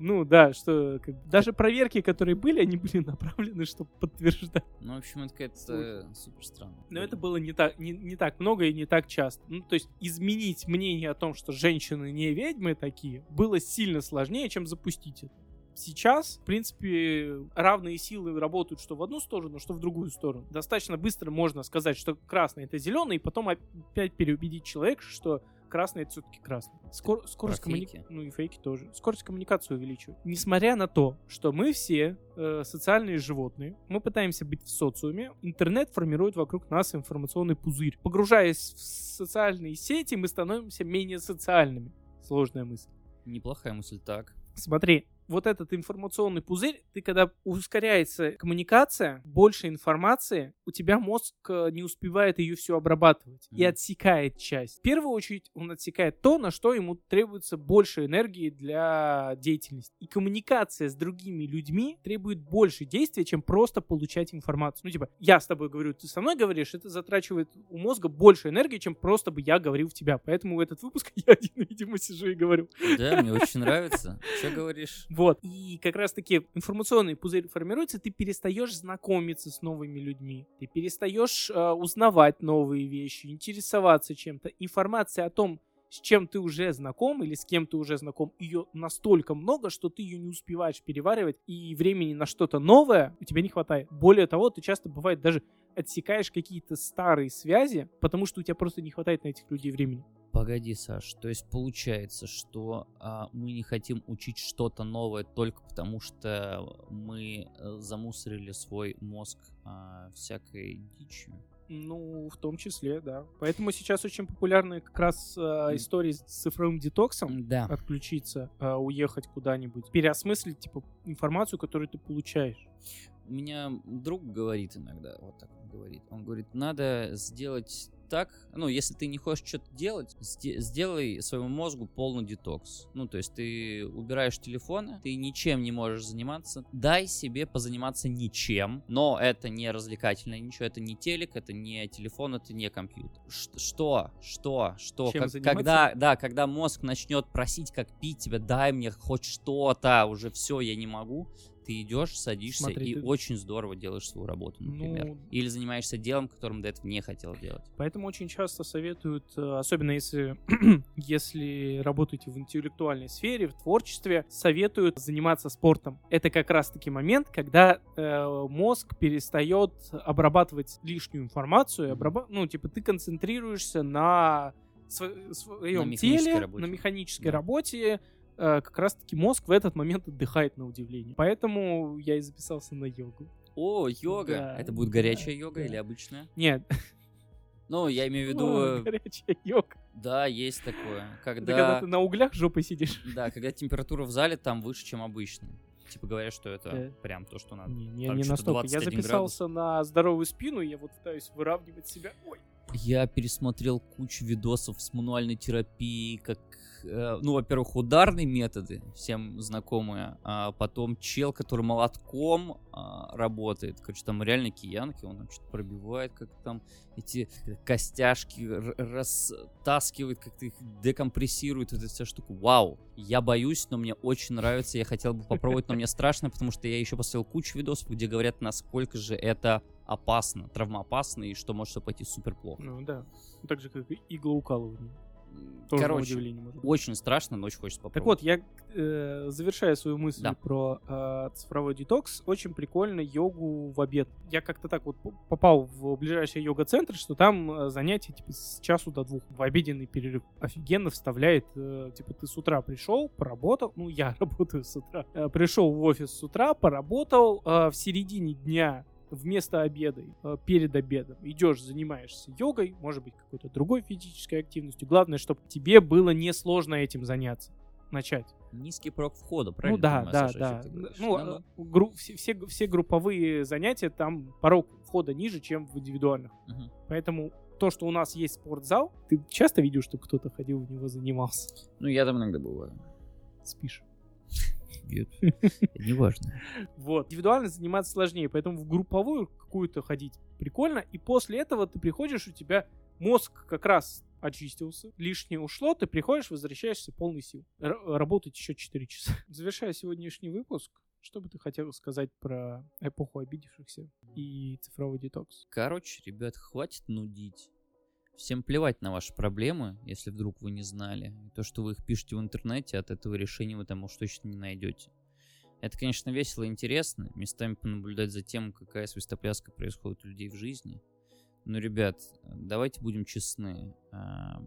Ну да, что как даже проверки, которые были, они были направлены, чтобы подтверждать. Ну, в общем, это какая-то супер странно. Но это было не так, не, не так много и не так часто. Ну, то есть изменить мнение о том, что женщины не ведьмы такие, было сильно сложнее, чем запустить это. Сейчас, в принципе, равные силы работают что в одну сторону, что в другую сторону. Достаточно быстро можно сказать, что красный это зеленый, и потом опять переубедить человека, что красный это все-таки красный. Скор- скорость Про коммуникации. Ну и фейки тоже. Скорость коммуникации увеличивает. Несмотря на то, что мы все э, социальные животные, мы пытаемся быть в социуме, интернет формирует вокруг нас информационный пузырь. Погружаясь в социальные сети, мы становимся менее социальными. Сложная мысль. Неплохая мысль, так. Смотри, вот этот информационный пузырь, ты когда ускоряется коммуникация, больше информации, у тебя мозг э, не успевает ее все обрабатывать и Мгм. отсекает часть. В первую очередь он отсекает то, на что ему требуется больше энергии для деятельности. И коммуникация с другими людьми требует больше действия, чем просто получать информацию. Ну, типа, я с тобой говорю, ты со мной говоришь, это затрачивает у мозга больше энергии, чем просто бы я говорил в тебя. Поэтому этот выпуск (laughs) я один, видимо, сижу и говорю. Да, мне очень нравится. Что говоришь? Вот. И как раз-таки информационный пузырь формируется, ты перестаешь знакомиться с новыми людьми, ты перестаешь э, узнавать новые вещи, интересоваться чем-то. Информация о том, с чем ты уже знаком или с кем ты уже знаком, ее настолько много, что ты ее не успеваешь переваривать, и времени на что-то новое у тебя не хватает. Более того, ты часто бывает даже отсекаешь какие-то старые связи, потому что у тебя просто не хватает на этих людей времени. Погоди, Саш, то есть получается, что а, мы не хотим учить что-то новое только потому, что мы э, замусорили свой мозг а, всякой дичью. Ну, в том числе, да. Поэтому сейчас очень популярны как раз э, истории с цифровым детоксом. Да. Отключиться, э, уехать куда-нибудь, переосмыслить, типа, информацию, которую ты получаешь. У меня друг говорит иногда, вот так он говорит. Он говорит, надо сделать так, ну, если ты не хочешь что-то делать, сде- сделай своему мозгу полный детокс. Ну, то есть ты убираешь телефоны, ты ничем не можешь заниматься, дай себе позаниматься ничем, но это не развлекательное ничего, это не телек, это не телефон, это не компьютер. Ш- что? Что? Что? Чем Как- заниматься? когда, да, когда мозг начнет просить, как пить тебя, дай мне хоть что-то, уже все, я не могу, ты идешь, садишься Смотри, и ты- очень здорово делаешь свою работу, например. Ну, Или занимаешься делом, которым до этого не хотел делать. Поэтому очень часто советуют, э, особенно если, (clears throat) если работаете в интеллектуальной сфере, в творчестве, советуют заниматься спортом. Это как раз-таки момент, когда э, мозг перестает обрабатывать лишнюю информацию, и обраба- ну, типа, ты концентрируешься на сво- своем механической теле, работе. на механической Да. работе, как раз-таки мозг в этот момент отдыхает на удивление. Поэтому я и записался на йогу. О, йога! Да, Это будет да, горячая йога да. или обычная? Нет, Ну, я имею в виду, о, э, горячая йога. да, есть такое. Это когда Когда, ты на углях жопой сидишь. да, когда температура в зале там выше, чем обычно. Типа говорят, что это Да. прям то, что надо. Не, не, Там не настолько. Я 21 записался на здоровую спину, и я вот пытаюсь выравнивать себя. Ой. Я пересмотрел кучу видосов с мануальной терапией, как, э, ну, во-первых, ударные методы, всем знакомые, а потом чел, который молотком а, работает, короче, там реально киянки, он там что-то пробивает, как там эти костяшки растаскивает, как-то их декомпрессирует, вот эта вся штука. Вау! Я боюсь, но мне очень нравится, я хотел бы попробовать, но мне страшно, потому что я еще посмотрел кучу видосов, где говорят, насколько же это опасно, травмоопасно, и что может все пойти супер плохо. Ну да. Так же, как и иглоукалывание. Тоже Короче, может очень страшно, но очень хочется Так попробовать. вот, я э, завершая свою мысль Да. про э, цифровой детокс, очень прикольно йогу в обед. Я как-то так вот попал в ближайший йога-центр, что там э, занятия типа с часу до двух в обеденный перерыв. Офигенно вставляет, э, типа ты с утра пришел, поработал, ну я (laughs) работаю с утра, Э, пришел в офис с утра, поработал, э, в середине дня вместо обеда, э, перед обедом идешь, занимаешься йогой, может быть, какой-то другой физической активностью. Главное, чтобы тебе было несложно этим заняться. Начать. Низкий прок входа, правильно? Ну да, да, да. Ну, Ну, а, гру- все, все, все групповые занятия, там порог входа ниже, чем в индивидуальных. Мгм. Поэтому то, что у нас есть спортзал, ты часто видишь, что кто-то ходил в него занимался? ну, я там иногда бываю. Спишь. Нет, (laughs) неважно. Вот. Индивидуально заниматься сложнее, поэтому в групповую какую-то ходить прикольно. И после этого ты приходишь, у тебя мозг как раз очистился, лишнее ушло, ты приходишь, возвращаешься полный сил. Р- работать еще 4 часа. (laughs) Завершая сегодняшний выпуск, что бы ты хотел сказать про эпоху обидевшихся и цифровой детокс? Короче, ребят, хватит нудить. Всем плевать на ваши проблемы, если вдруг вы не знали. То, что вы их пишете в интернете, от этого решения вы там уж точно не найдете. Это, конечно, весело и интересно, местами понаблюдать за тем, какая свистопляска происходит у людей в жизни. Но, ребят, давайте будем честны. А,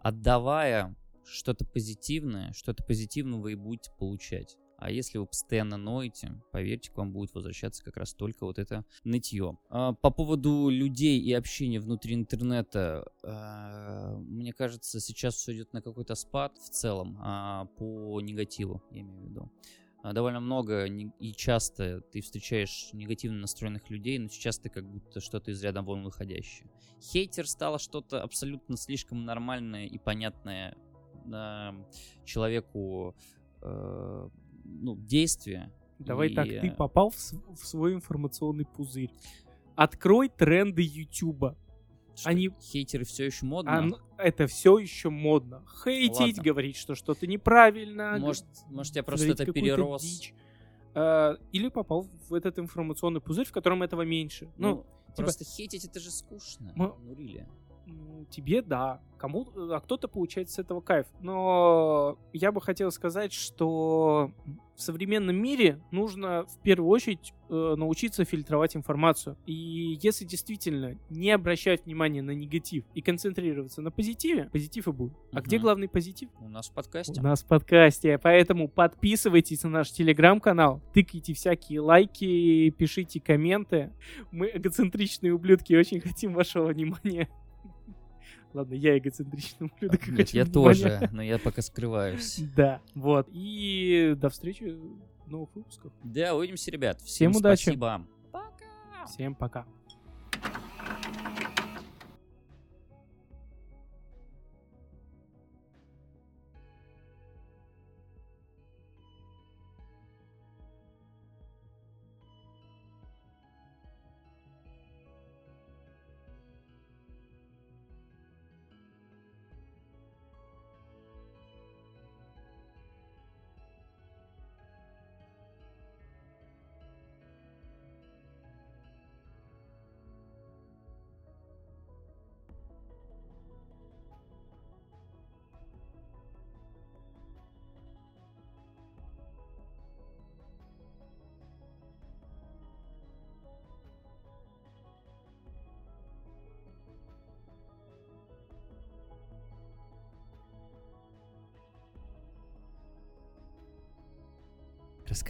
Отдавая что-то позитивное, что-то позитивное вы и будете получать. А если вы постоянно ноете, поверьте, к вам будет возвращаться как раз только вот это нытье. А, По поводу людей и общения внутри интернета, а, мне кажется, сейчас все идет на какой-то спад в целом а, по негативу, я имею в виду. Довольно много и часто ты встречаешь негативно настроенных людей, но сейчас ты как будто что-то из ряда вон выходящее. Хейтер стало что-то абсолютно слишком нормальное и понятное человеку э, ну, действие. Давай И, так, ты э, попал в, в свой информационный пузырь. Открой тренды Ютуба. что, они- Хейтеры все еще модно. А, ну, это все еще модно. Хейтить, Ладно. говорить, что что-то неправильно. может, может, я просто это перерос. дичь. А, Или попал в этот информационный пузырь, в котором этого меньше. Ну, Ну, просто хейтить это же скучно. Мы- Ну, really. Тебе да, кому, а кто-то получает с этого кайф. Но я бы хотел сказать, что в современном мире нужно в первую очередь э, научиться фильтровать информацию. И если действительно не обращать внимания на негатив и концентрироваться на позитиве, позитив и будет. А где главный позитив? У нас в подкасте. У нас в подкасте. Поэтому подписывайтесь на наш телеграм-канал, тыкайте всякие лайки, пишите комменты. Мы эгоцентричные ублюдки очень хотим вашего внимания. Ладно, я эгоцентричный (laughs) ублюдок. и Нет, я внимания. тоже, но я пока скрываюсь. (laughs) Да, вот. И до встречи в новых выпусках. Да, увидимся, ребят. Всем Всем удачи. спасибо. Всем пока.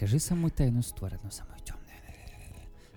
Расскажи самую тайную сторону, самую темную.